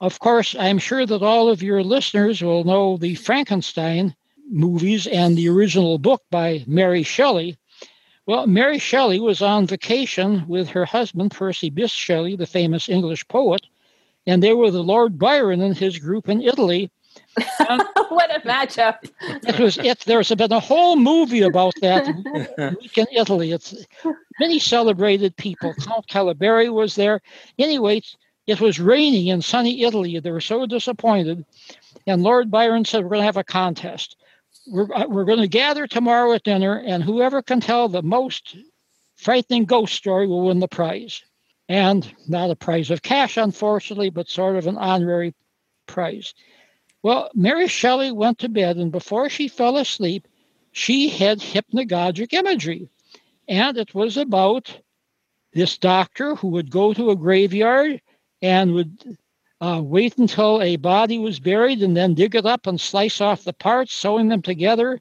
Of course, I'm sure that all of your listeners will know the Frankenstein movies and the original book by Mary Shelley. Well, Mary Shelley was on vacation with her husband, Percy Bysshe Shelley, the famous English poet, and they were the Lord Byron and his group in Italy. [LAUGHS] what a matchup! It was. It, there's been a whole movie about that [LAUGHS] week in Italy. It's many celebrated people. Count Caliberi was there. Anyway, it was raining in sunny Italy. They were so disappointed. And Lord Byron said, We're going to have a contest. We're, uh, we're going to gather tomorrow at dinner, and whoever can tell the most frightening ghost story will win the prize. And not a prize of cash, unfortunately, but sort of an honorary prize. Well, Mary Shelley went to bed, and before she fell asleep, she had hypnagogic imagery. And it was about this doctor who would go to a graveyard and would uh, wait until a body was buried and then dig it up and slice off the parts, sewing them together,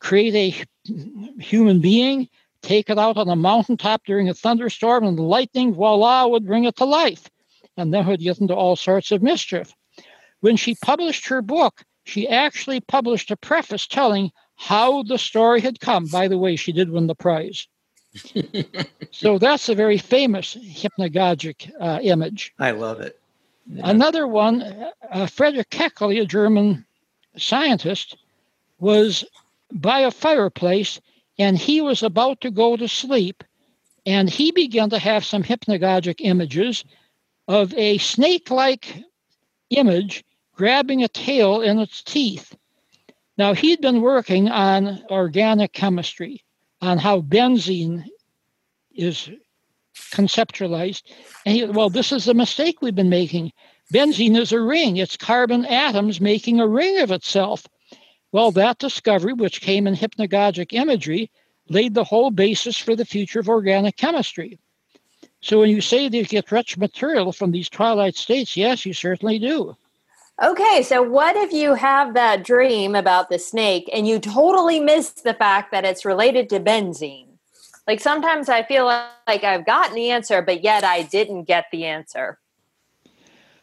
create a human being, take it out on a mountaintop during a thunderstorm, and the lightning, voila, would bring it to life. And then would get into all sorts of mischief. When she published her book, she actually published a preface telling how the story had come. By the way, she did win the prize [LAUGHS] so that's a very famous hypnagogic uh, image. I love it. Yeah. Another one, uh, Frederick Kekulé, a German scientist, was by a fireplace and he was about to go to sleep and he began to have some hypnagogic images of a snake like image grabbing a tail in its teeth. Now, he'd been working on organic chemistry on how benzene is conceptualized. And he, well, this is a mistake we've been making. Benzene is a ring, it's carbon atoms making a ring of itself. Well, that discovery, which came in hypnagogic imagery, laid the whole basis for the future of organic chemistry. So when you say that you get rich material from these twilight states, yes, you certainly do. Okay, so what if you have that dream about the snake and you totally miss the fact that it's related to benzene? Like sometimes I feel like I've gotten the answer, but yet I didn't get the answer.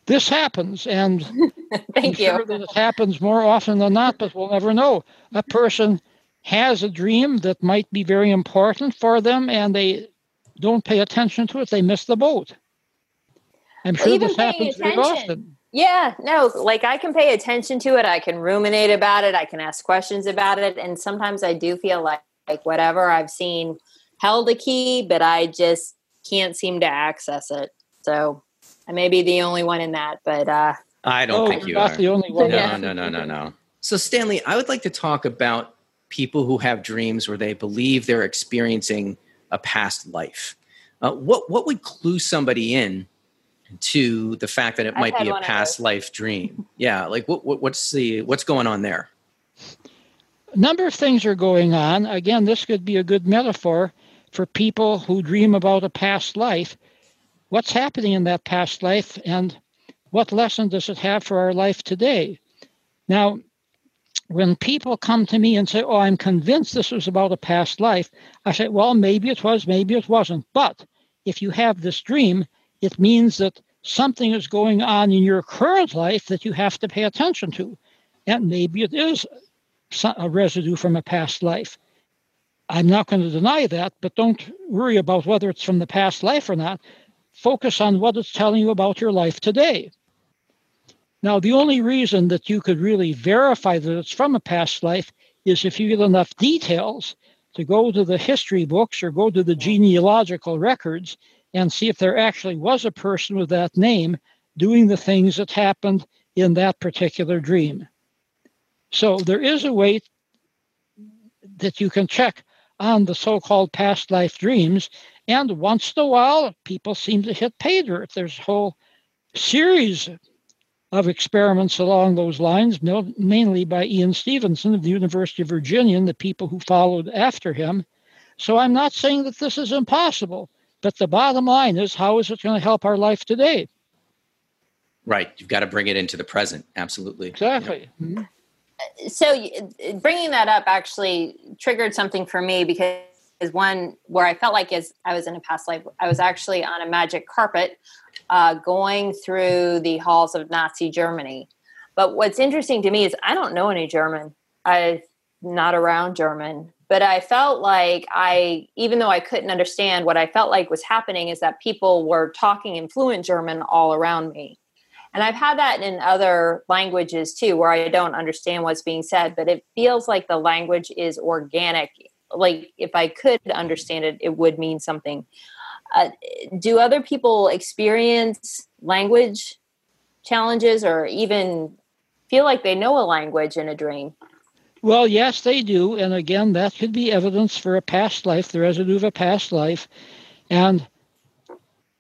This happens, and [LAUGHS] thank I'm you. Sure that it happens more often than not, but we'll never know. A person has a dream that might be very important for them, and they don't pay attention to it. They miss the boat. I'm sure this happens very often. Yeah, no, like I can pay attention to it. I can ruminate about it. I can ask questions about it. And sometimes I do feel like, like whatever I've seen held a key, but I just can't seem to access it. So I may be the only one in that, but uh, I don't oh, think you are. the only one. No, no, no, no, no. So Stanley, I would like to talk about people who have dreams where they believe they're experiencing a past life. Uh, what what would clue somebody in to the fact that it might be a past life dream? Yeah, like what, what what's the what's going on there? A number of things are going on. Again, this could be a good metaphor for people who dream about a past life. What's happening in that past life, and what lesson does it have for our life today? Now, when people come to me and say, Oh, I'm convinced this was about a past life, I say, Well, maybe it was, maybe it wasn't. But if you have this dream, it means that something is going on in your current life that you have to pay attention to. And maybe it is a residue from a past life. I'm not going to deny that, but don't worry about whether it's from the past life or not. Focus on what it's telling you about your life today. Now, the only reason that you could really verify that it's from a past life is if you get enough details to go to the history books or go to the genealogical records and see if there actually was a person with that name doing the things that happened in that particular dream. So there is a way that you can check on the so called past life dreams. And once in a while, people seem to hit pay dirt. There's a whole series of experiments along those lines, mainly by Ian Stevenson of the University of Virginia and the people who followed after him. So I'm not saying that this is impossible, but the bottom line is how is it going to help our life today? Right. You've got to bring it into the present. Absolutely. Exactly. Mm-hmm. So bringing that up actually triggered something for me because is one where I felt like as I was in a past life, I was actually on a magic carpet uh, going through the halls of Nazi Germany. But what's interesting to me is I don't know any German. I'm not around German. But I felt like I, even though I couldn't understand, what I felt like was happening is that people were talking in fluent German all around me. And I've had that in other languages too, where I don't understand what's being said, but it feels like the language is organic like if I could understand it, it would mean something. Uh, do other people experience language challenges or even feel like they know a language in a dream? Well, yes, they do. And again, that could be evidence for a past life, the residue of a past life. And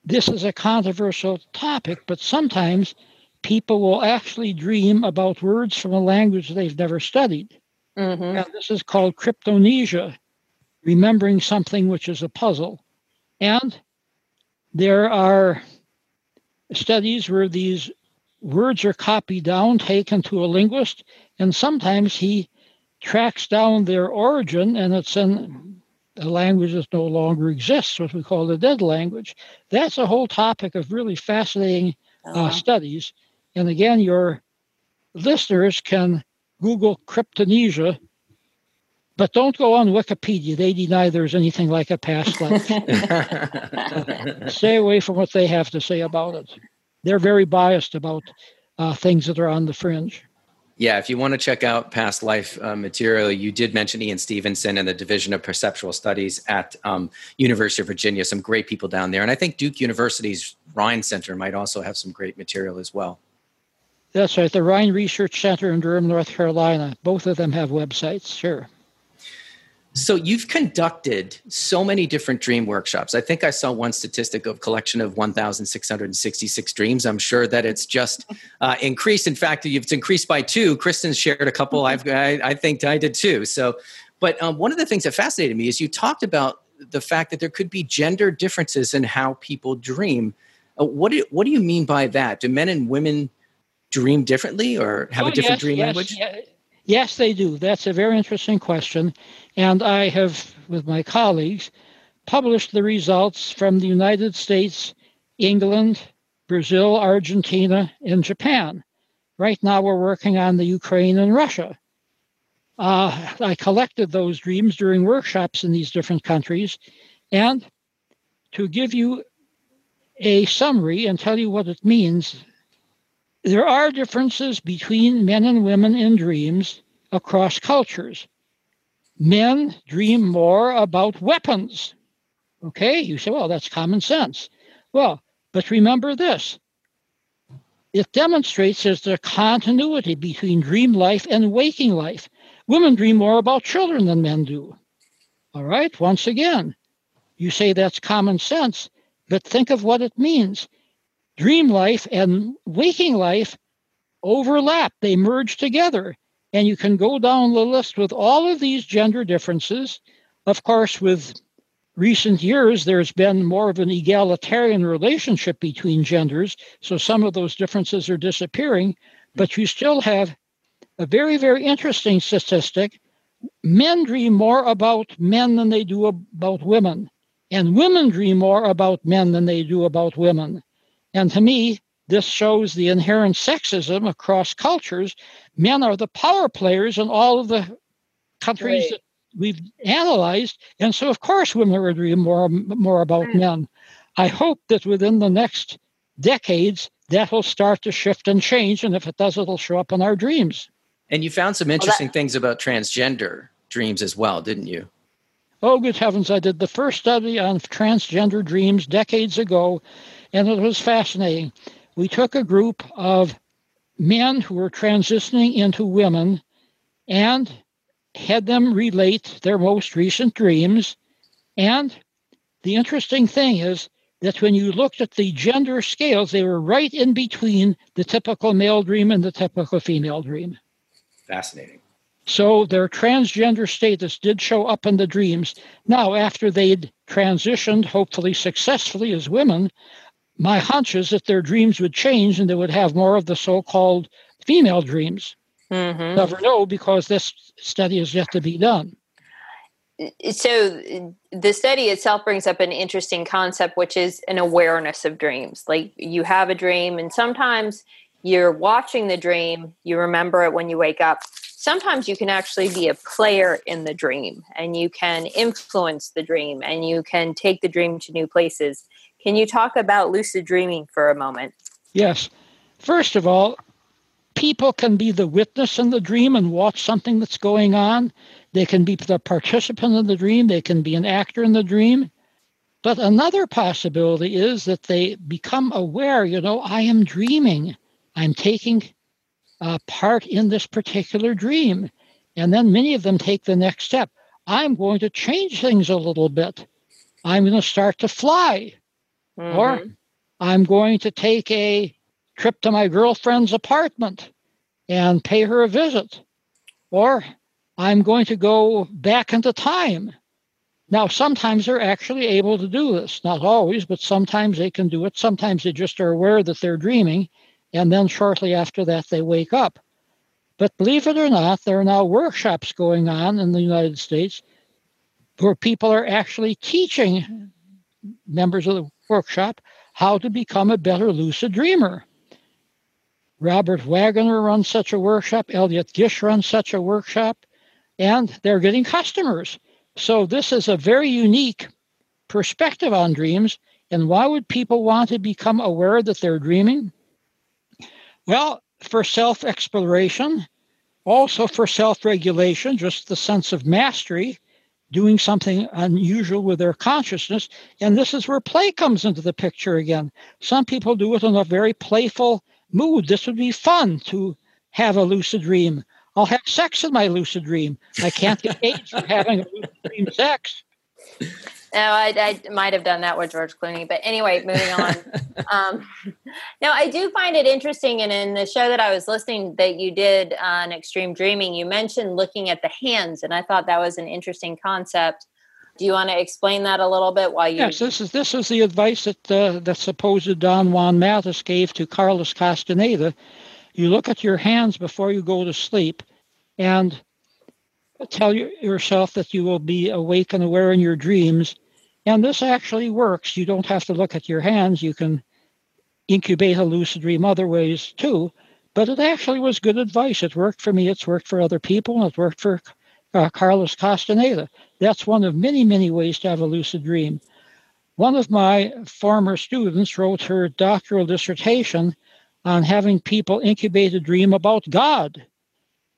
this is a controversial topic, but sometimes people will actually dream about words from a language they've never studied. Mm-hmm. And this is called cryptomnesia, remembering something which is a puzzle. And there are studies where these words are copied down, taken to a linguist, and sometimes he tracks down their origin and it's in a language that no longer exists, what we call the dead language. That's a whole topic of really fascinating uh, uh-huh. studies. And again, your listeners can Google cryptomnesia, but don't go on Wikipedia. They deny there's anything like a past [LAUGHS] life. Stay away from what they have to say about it. They're very biased about uh, things that are on the fringe. Yeah, if you want to check out past life uh, material, you did mention Ian Stevenson and the Division of Perceptual Studies at um, University of Virginia. Some great people down there, and I think Duke University's Rhine Center might also have some great material as well. That's right. The Rhine Research Center in Durham, North Carolina. Both of them have websites, sure. So you've conducted so many different dream workshops. I think I saw one statistic of collection of 1,666 dreams. I'm sure that it's just [LAUGHS] uh, increased. In fact, it's increased by two. Kristen shared a couple. I've, I, I think I did too. So, but um, one of the things that fascinated me is you talked about the fact that there could be gender differences in how people dream. Uh, what do what do you mean by that? Do men and women dream differently or have oh, a different yes, dream yes, language? Yes, they do. That's a very interesting question. And I have, with my colleagues, published the results from the United States, England, Brazil, Argentina, and Japan. Right now, we're working on the Ukraine and Russia. Uh, I collected those dreams during workshops in these different countries. And to give you a summary and tell you what it means, there are differences between men and women in dreams across cultures. Men dream more about weapons. Okay, you say, well, that's common sense. Well, but remember this it demonstrates there's a continuity between dream life and waking life. Women dream more about children than men do. All right, once again, You say that's common sense, but think of what it means. Dream life and waking life overlap, they merge together. And you can go down the list with all of these gender differences. Of course, with recent years, there's been more of an egalitarian relationship between genders. So some of those differences are disappearing, but you still have a very, very interesting statistic. Men dream more about men than they do about women, and women dream more about men than they do about women. And to me, this shows the inherent sexism across cultures. Men are the power players in all of the countries right. that we've analyzed, and so of course women are dreaming more more about hmm. men. I hope that within the next decades that will start to shift and change, and if it does, it'll show up in our dreams. And you found some interesting well, that- things about transgender dreams as well, didn't you? Oh, good heavens! I did the first study on transgender dreams decades ago, and it was fascinating we took a group of men who were transitioning into women and had them relate their most recent dreams. And the interesting thing is that when you looked at the gender scales, they were right in between the typical male dream and the typical female dream. Fascinating. So their transgender status did show up in the dreams. Now, after they'd transitioned, hopefully successfully as women, my hunch is that their dreams would change and they would have more of the so-called female dreams. Mm-hmm. Never know because this study is yet to be done. So the study itself brings up an interesting concept, which is an awareness of dreams. Like you have a dream, and sometimes you're watching the dream, you remember it when you wake up. Sometimes you can actually be a player in the dream and you can influence the dream and you can take the dream to new places. Can you talk about lucid dreaming for a moment? Yes. First of all, people can be the witness in the dream and watch something that's going on. They can be the participant in the dream. They can be an actor in the dream. But another possibility is that they become aware, you know, I am dreaming. I'm taking part in this particular dream. And then many of them take the next step. I'm going to change things a little bit. I'm going to start to fly. Mm-hmm. Or I'm going to take a trip to my girlfriend's apartment and pay her a visit. Or I'm going to go back into time. Now, sometimes they're actually able to do this. Not always, but sometimes they can do it. Sometimes they just are aware that they're dreaming, and then shortly after that, they wake up. But believe it or not, there are now workshops going on in the United States where people are actually teaching members of the workshop how to become a better lucid dreamer. Robert Waggoner runs such a workshop, Elliot Gish runs such a workshop, and they're getting customers. So, this is a very unique perspective on dreams. And why would people want to become aware that they're dreaming? Well, for self exploration, also for self regulation, just the sense of mastery, doing something unusual with their consciousness. And this is where play comes into the picture again. Some people do it in a very playful mood. This would be fun to have a lucid dream. I'll have sex in my lucid dream. I can't get AIDS for having a lucid dream sex. No, I, I might have done that with George Clooney, but anyway, moving on. [LAUGHS] um, now, I do find it interesting, and in the show that I was listening that you did on Extreme Dreaming, you mentioned looking at the hands, and I thought that was an interesting concept. Do you want to explain that a little bit? While you yes, this is this is the advice that uh, that supposed Don Juan Matus gave to Carlos Castaneda. You look at your hands before you go to sleep, and tell yourself that you will be awake and aware in your dreams. And this actually works. You don't have to look at your hands. You can incubate a lucid dream other ways too. But it actually was good advice. It worked for me. It's worked for other people. And it worked for uh, Carlos Castaneda. That's one of many, many ways to have a lucid dream. One of my former students wrote her doctoral dissertation on having people incubate a dream about God.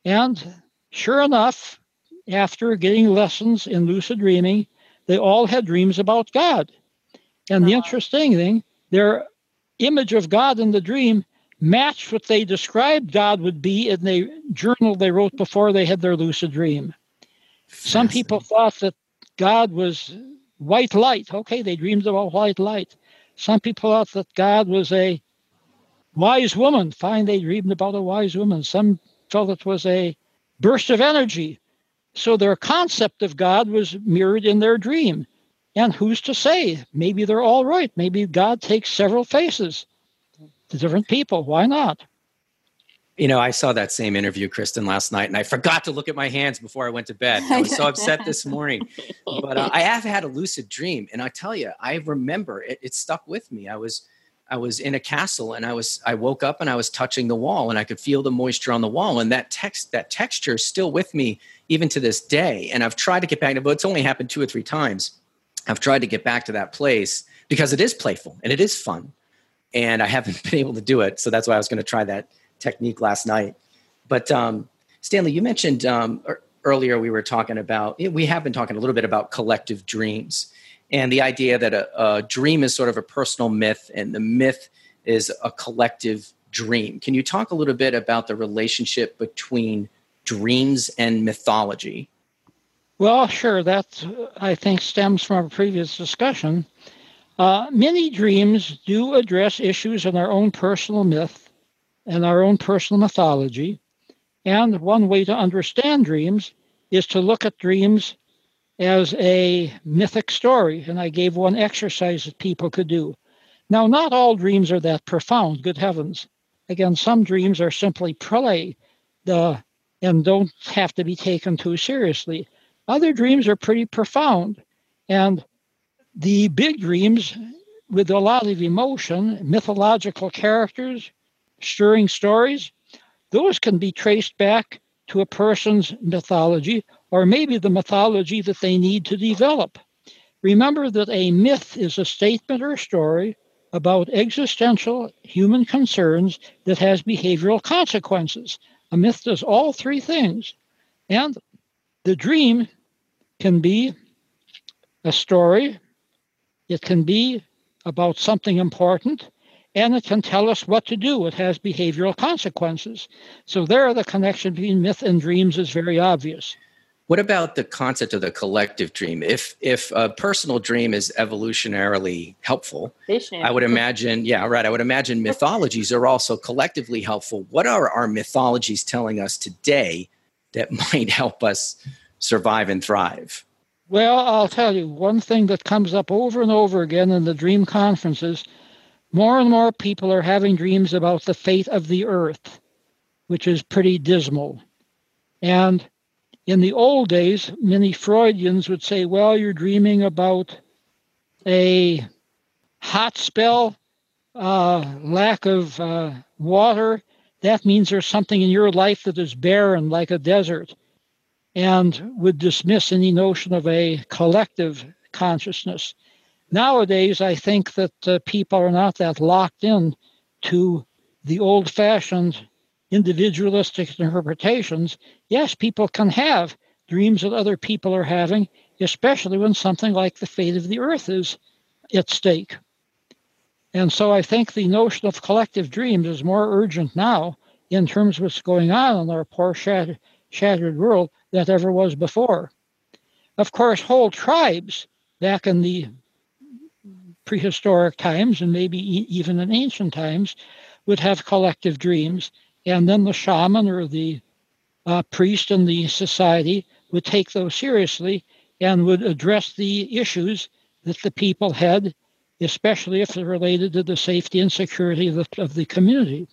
And sure enough, after getting lessons in lucid dreaming, they all had dreams about God. And the uh-huh. interesting thing, their image of God in the dream matched what they described God would be in the journal they wrote before they had their lucid dream. Some people thought that God was white light. Okay, they dreamed about white light. Some people thought that God was a wise woman. Fine, they dreamed about a wise woman. Some felt it was a burst of energy. So their concept of God was mirrored in their dream. And who's to say? Maybe they're all right. Maybe God takes several faces to different people. Why not? You know, I saw that same interview, Kristen, last night, and I forgot to look at my hands before I went to bed. I was so [LAUGHS] upset this morning. But uh, I have had a lucid dream, and I tell you, I remember it, it stuck with me. I was I was in a castle and I was I woke up and I was touching the wall and I could feel the moisture on the wall and that text that texture is still with me even to this day and I've tried to get back to it, but it's only happened two or three times. I've tried to get back to that place because it is playful and it is fun and I haven't [LAUGHS] been able to do it so that's why I was going to try that technique last night. But um, Stanley, you mentioned um, earlier we were talking about we have been talking a little bit about collective dreams and the idea that a, a dream is sort of a personal myth and the myth is a collective dream. Can you talk a little bit about the relationship between dreams and mythology? Well, sure. That I think stems from a previous discussion. Uh, many dreams do address issues in our own personal myth and our own personal mythology. And one way to understand dreams is to look at dreams as a mythic story, and I gave one exercise that people could do. Now, not all dreams are that profound, good heavens. Again, some dreams are simply play the, and don't have to be taken too seriously. Other dreams are pretty profound. And the big dreams, with a lot of emotion, mythological characters, stirring stories, those can be traced back to a person's mythology or maybe the mythology that they need to develop. Remember that a myth is a statement or story about existential human concerns that has behavioral consequences. A myth does all three things. And the dream can be a story, it can be about something important, and it can tell us what to do. It has behavioral consequences. So, there, the connection between myth and dreams is very obvious. What about the concept of the collective dream? If if a personal dream is evolutionarily helpful, I would imagine, yeah, right. I would imagine [LAUGHS] mythologies are also collectively helpful. What are our mythologies telling us today that [LAUGHS] might help us survive and thrive? Well, I'll tell you one thing that comes up over and over again in the dream conferences. More and more people are having dreams about the fate of the earth, which is pretty dismal. And in the old days, many Freudians would say, well, you're dreaming about a hot spell, uh, lack of uh, water. That means there's something in your life that is barren, like a desert, and would dismiss any notion of a collective consciousness. Nowadays, I think that uh, people are not that locked in to the old fashioned individualistic interpretations, yes, people can have dreams that other people are having, especially when something like the fate of the earth is at stake. And so I think the notion of collective dreams is more urgent now in terms of what's going on in our poor shattered, shattered world than ever was before. Of course, whole tribes back in the prehistoric times and maybe even in ancient times would have collective dreams and then the shaman or the uh, priest in the society would take those seriously and would address the issues that the people had, especially if they're related to the safety and security of the, of the community.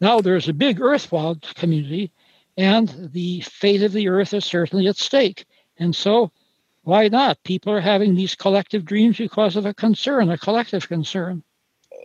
Now there's a big earthwide community, and the fate of the earth is certainly at stake. And so, why not? People are having these collective dreams because of a concern, a collective concern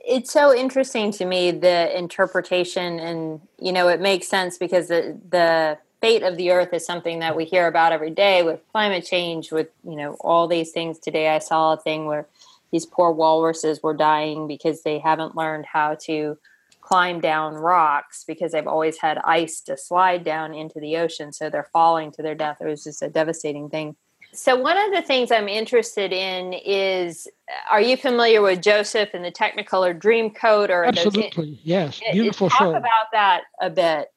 it's so interesting to me the interpretation and you know it makes sense because the the fate of the earth is something that we hear about every day with climate change with you know all these things. Today i saw a thing where these poor walruses were dying because they haven't learned how to climb down rocks because they've always had ice to slide down into the ocean so they're falling to their death. It was just a devastating thing so, one of the things I'm interested in is uh, are you familiar with Joseph and the Technicolor Dream Coat? Or Absolutely, yes. Eh, beautiful eh, talk show. about that a bit.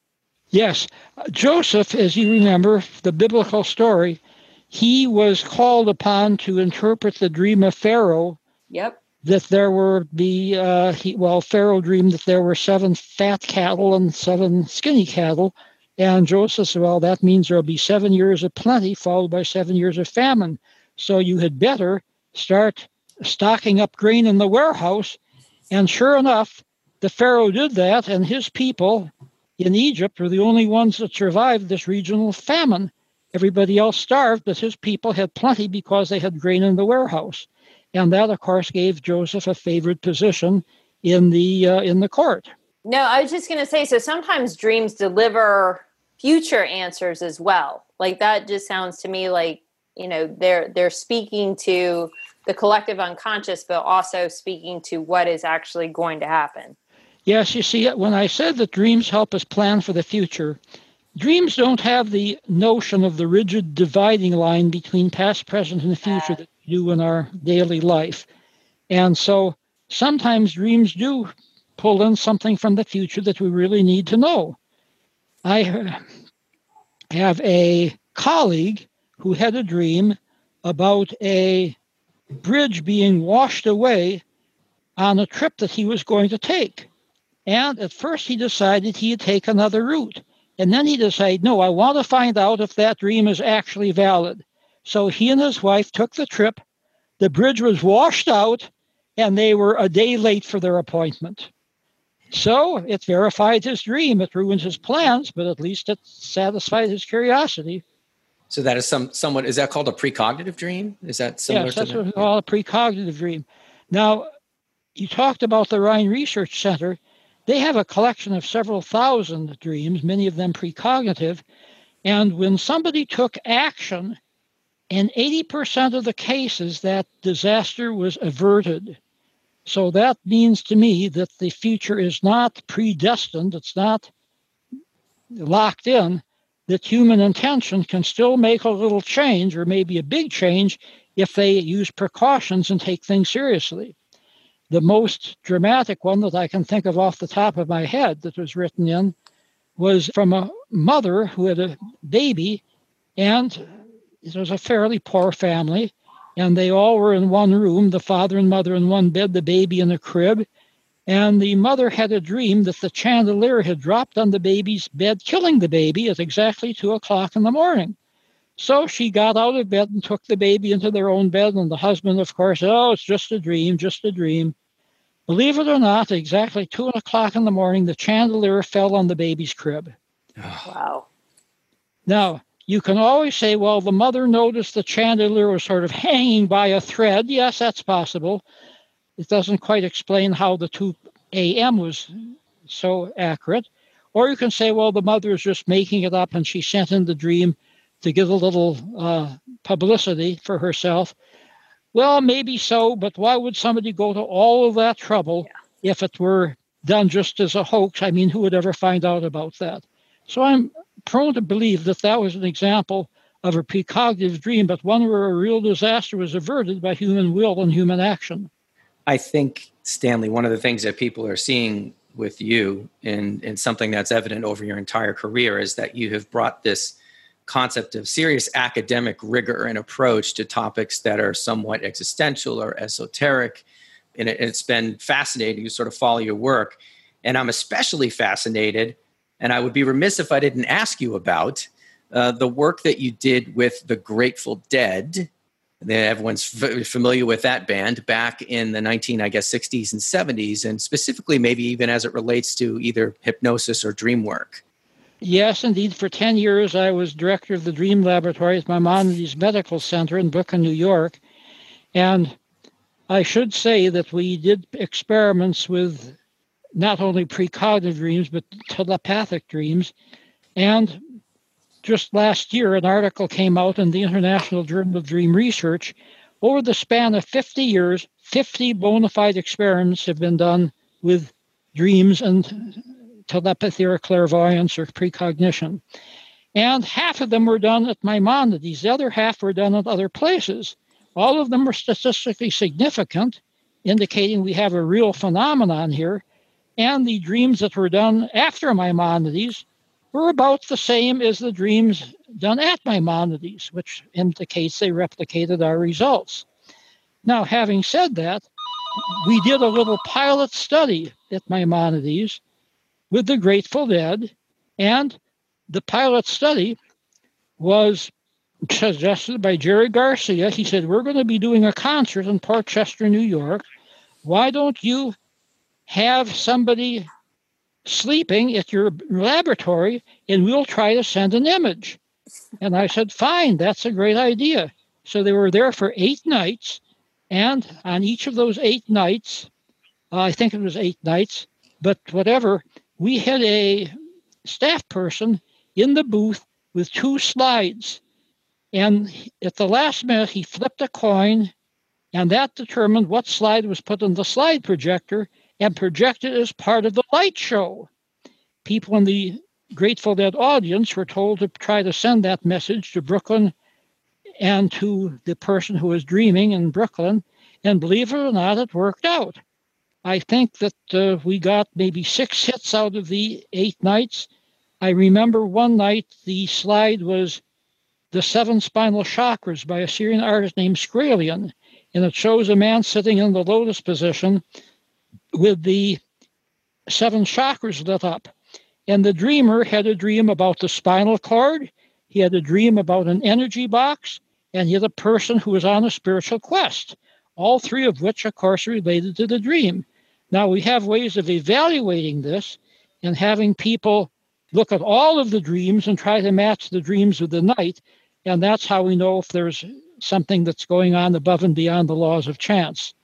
Yes. Joseph, as you remember, the biblical story, he was called upon to interpret the dream of Pharaoh. Yep. That there were the uh, he, well, Pharaoh dreamed that there were seven fat cattle and seven skinny cattle, and Joseph said, "Well, that means there'll be seven years of plenty, followed by seven years of famine. So you had better start stocking up grain in the warehouse." And sure enough, the Pharaoh did that, and his people in Egypt were the only ones that survived this regional famine. Everybody else starved, but his people had plenty because they had grain in the warehouse. And that, of course, gave Joseph a favored position in the uh, in the court. No, I was just going to say. So sometimes dreams deliver future answers as well. Like that just sounds to me like you know they're they're speaking to the collective unconscious, but also speaking to what is actually going to happen. Yes, you see, when I said that dreams help us plan for the future, dreams don't have the notion of the rigid dividing line between past, present, and the future that we do in our daily life. And so sometimes dreams do pull in something from the future that we really need to know. I have a colleague who had a dream about a bridge being washed away on a trip that he was going to take. And at first he decided he'd take another route. And then he decided, no, I want to find out if that dream is actually valid. So he and his wife took the trip. The bridge was washed out, and they were a day late for their appointment. So it verified his dream. It ruins his plans, but at least it satisfied his curiosity. So that is some somewhat is that called a precognitive dream? Is that similar yes, that's to what we call a precognitive dream. Now, you talked about the Rhine Research Center. They have a collection of several thousand dreams, many of them precognitive. And when somebody took action, in 80% of the cases, that disaster was averted. So that means to me that the future is not predestined, it's not locked in, that human intention can still make a little change or maybe a big change if they use precautions and take things seriously. The most dramatic one that I can think of off the top of my head that was written in was from a mother who had a baby, and it was a fairly poor family, and they all were in one room the father and mother in one bed, the baby in a crib. And the mother had a dream that the chandelier had dropped on the baby's bed, killing the baby at exactly two o'clock in the morning. So she got out of bed and took the baby into their own bed. And the husband, of course, oh, it's just a dream, just a dream. Believe it or not, exactly two o'clock in the morning, the chandelier fell on the baby's crib. Wow. Now, you can always say, well, the mother noticed the chandelier was sort of hanging by a thread. Yes, that's possible. It doesn't quite explain how the 2 a.m. was so accurate. Or you can say, well, the mother is just making it up and she sent in the dream to get a little uh, publicity for herself. Well, maybe so, but why would somebody go to all of that trouble yeah. if it were done just as a hoax? I mean, who would ever find out about that? So I'm prone to believe that that was an example of a precognitive dream, but one where a real disaster was averted by human will and human action. I think, Stanley, one of the things that people are seeing with you and, and something that's evident over your entire career is that you have brought this concept of serious academic rigor and approach to topics that are somewhat existential or esoteric. And it, has been fascinating to sort of follow your work. And I'm especially fascinated, and I would be remiss if I didn't ask you about uh, the work that you did with the Grateful Dead. Everyone's f- familiar with that band back in the 19 i guess 60s and 70s and specifically maybe even as it relates to either hypnosis or dream work yes indeed. For 10 years i was director of the dream laboratory at maimonides medical center in brooklyn new york. And i should say that we did experiments with not only precognitive dreams but telepathic dreams and just last year, an article came out in the International Journal of Dream Research. Over the span of 50 years, 50 bona fide experiments have been done with dreams and telepathy or clairvoyance or precognition. And half of them were done at Maimonides, the other half were done at other places. All of them were statistically significant, indicating we have a real phenomenon here. And the dreams that were done after Maimonides were about the same as the dreams done at Maimonides, which indicates they replicated our results. Now, having said that, we did a little pilot study at Maimonides with the Grateful Dead, and the pilot study was suggested by Jerry Garcia. He said, We're going to be doing a concert in Port Chester, New York. Why don't you have somebody sleeping at your laboratory and we'll try to send an image? And I said, Fine, that's a great idea. So they were there for eight nights. And on each of those eight nights, uh, I think it was eight nights, but whatever, we had a staff person in the booth with two slides. And at the last minute, he flipped a coin, and that determined what slide was put on the slide projector and projected as part of the light show. People in the Grateful Dead audience were told to try to send that message to Brooklyn and to the person who was dreaming in Brooklyn. And believe it or not, it worked out. I think that uh, we got maybe six hits out of the eight nights. I remember one night the slide was The Seven Spinal Chakras by a Syrian artist named Skrelian, and it shows a man sitting in the lotus position with the seven chakras lit up. And the dreamer had a dream about the spinal cord, he had a dream about an energy box, and he had a person who was on a spiritual quest, all three of which, of course, are related to the dream. Now, we have ways of evaluating this and having people look at all of the dreams and try to match the dreams of the night. And that's how we know if there's something that's going on above and beyond the laws of chance.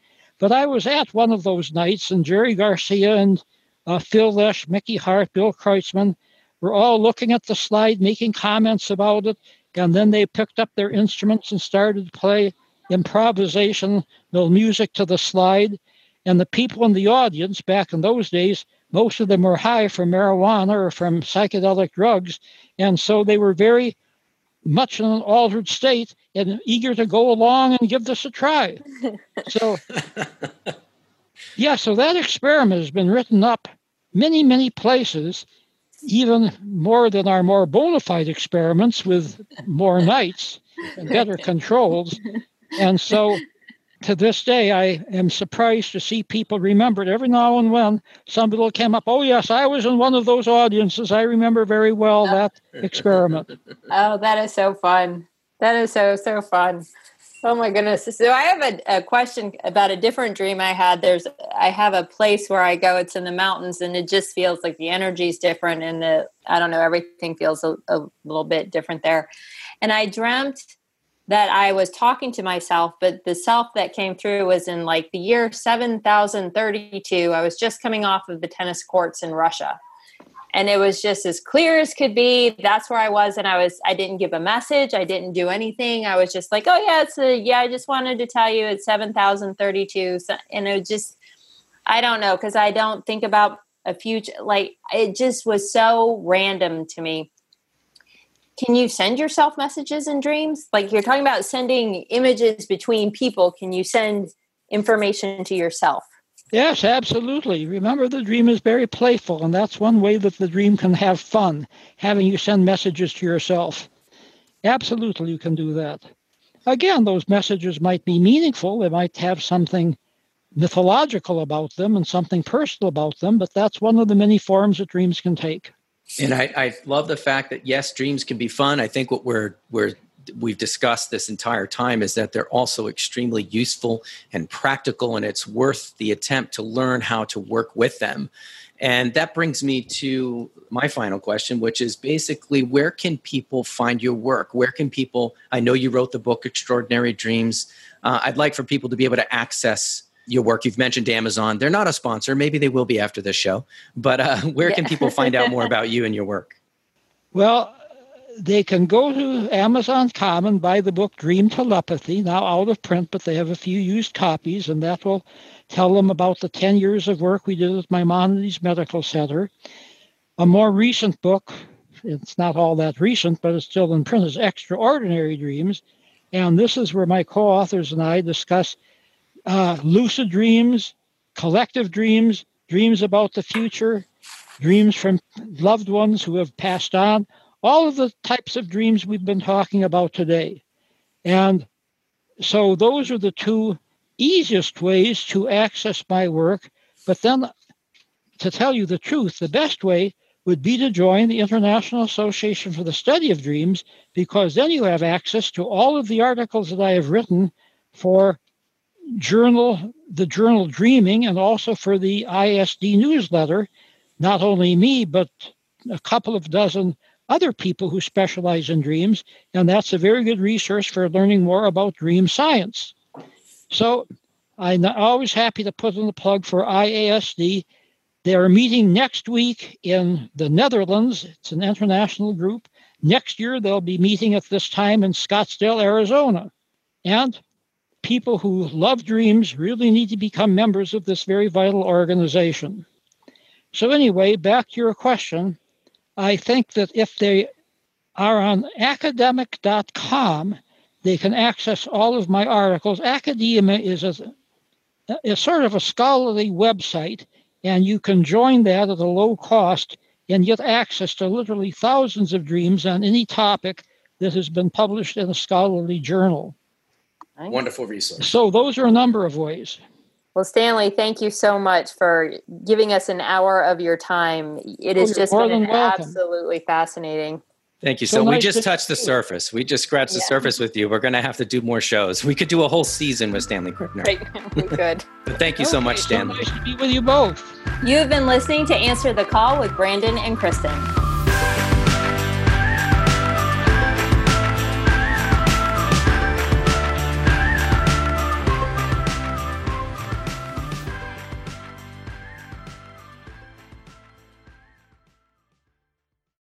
But I was at one of those nights, and Jerry Garcia and uh, Phil Lesh, Mickey Hart, Bill Kreutzmann were all looking at the slide, making comments about it. And then they picked up their instruments and started to play improvisation, no music to the slide. And the people in the audience back in those days, most of them were high from marijuana or from psychedelic drugs. And so they were very much in an altered state and eager to go along and give this a try. [LAUGHS] so, yeah, so that experiment has been written up many, many places, even more than our more bona fide experiments with more nights and better controls. And so to this day, I am surprised to see people remember it. Every now and then, somebody will come up, oh, yes, I was in one of those audiences. I remember very well oh. that experiment. [LAUGHS] Oh, that is so fun. That is so, so fun. Oh my goodness. So I have a, a, question about a different dream I had. There's I have a place where I go, it's in the mountains and it just feels like the energy is different and the I don't know, everything feels a, a little bit different there. And I dreamt that I was talking to myself, but the self that came through was in like the year 7032. I was just coming off of the tennis courts in Russia. And it was just as clear as could be. That's where I was. And I was, I didn't give a message. I didn't do anything. I was just like, oh, yeah, it's a, yeah, I just wanted to tell you it's 7032. And it just, I don't know, because I don't think about a future. Like, it just was so random to me can you send yourself messages in dreams? Like you're talking about sending images between people. Can you send information to yourself? Yes, absolutely. Remember, the dream is very playful, and that's one way that the dream can have fun, having you send messages to yourself. Absolutely, you can do that. Again, those messages might be meaningful, they might have something mythological about them and something personal about them, but that's one of the many forms that dreams can take. And I, I love the fact that yes, dreams can be fun. I think what we're we're we've discussed this entire time is that they're also extremely useful and practical, and it's worth the attempt to learn how to work with them. And that brings me to my final question, which is basically where can people find your work? Where can people? I know you wrote the book Extraordinary Dreams. Uh, I'd like for people to be able to access your work. You've mentioned Amazon. They're not a sponsor. Maybe they will be after this show. But uh, [LAUGHS] where can people find out more [LAUGHS] about you and your work? Well, they can go to Amazon.com and buy the book Dream Telepathy, now out of print, but they have a few used copies, and that will tell them about the 10 years of work we did at Maimonides Medical Center. A more recent book, it's not all that recent, but it's still in print, is Extraordinary Dreams. And this is where my co authors and I discuss uh, lucid dreams, collective dreams, dreams about the future, dreams from loved ones who have passed on, all of the types of dreams we've been talking about today. And so those are the two easiest ways to access my work. But then, to tell you the truth, the best way would be to join the International Association for the Study of Dreams because then you have access to all of the articles that I have written for journal the journal Dreaming and also for the ISD newsletter. Not only me, but a couple of dozen other people who specialize in dreams, and that's a very good resource for learning more about dream science. So I'm always happy to put in the plug for IASD. They are meeting next week in the Netherlands. It's an international group. Next year, they'll be meeting at this time in Scottsdale, Arizona. And people who love dreams really need to become members of this very vital organization. So, anyway, back to your question. I think that if they are on academic.com, they can access all of my articles. Academia is a, a sort of a scholarly website, and you can join that at a low cost and get access to literally thousands of dreams on any topic that has been published in a scholarly journal. Wonderful resource. So, those are a number of ways. Well, Stanley, thank you so much for giving us an hour of your time. It oh, has oh, just been absolutely fascinating. Thank you. So, so nice we just touched the surface. We just scratched yeah. the surface with you. We're going to have to do more shows. We could do a whole season with Stanley Krippner. Right. [LAUGHS] we could. but thank you okay, so much, Stanley. So nice to be with you both. You have been listening to Answer the Call with Brandon and Kristen.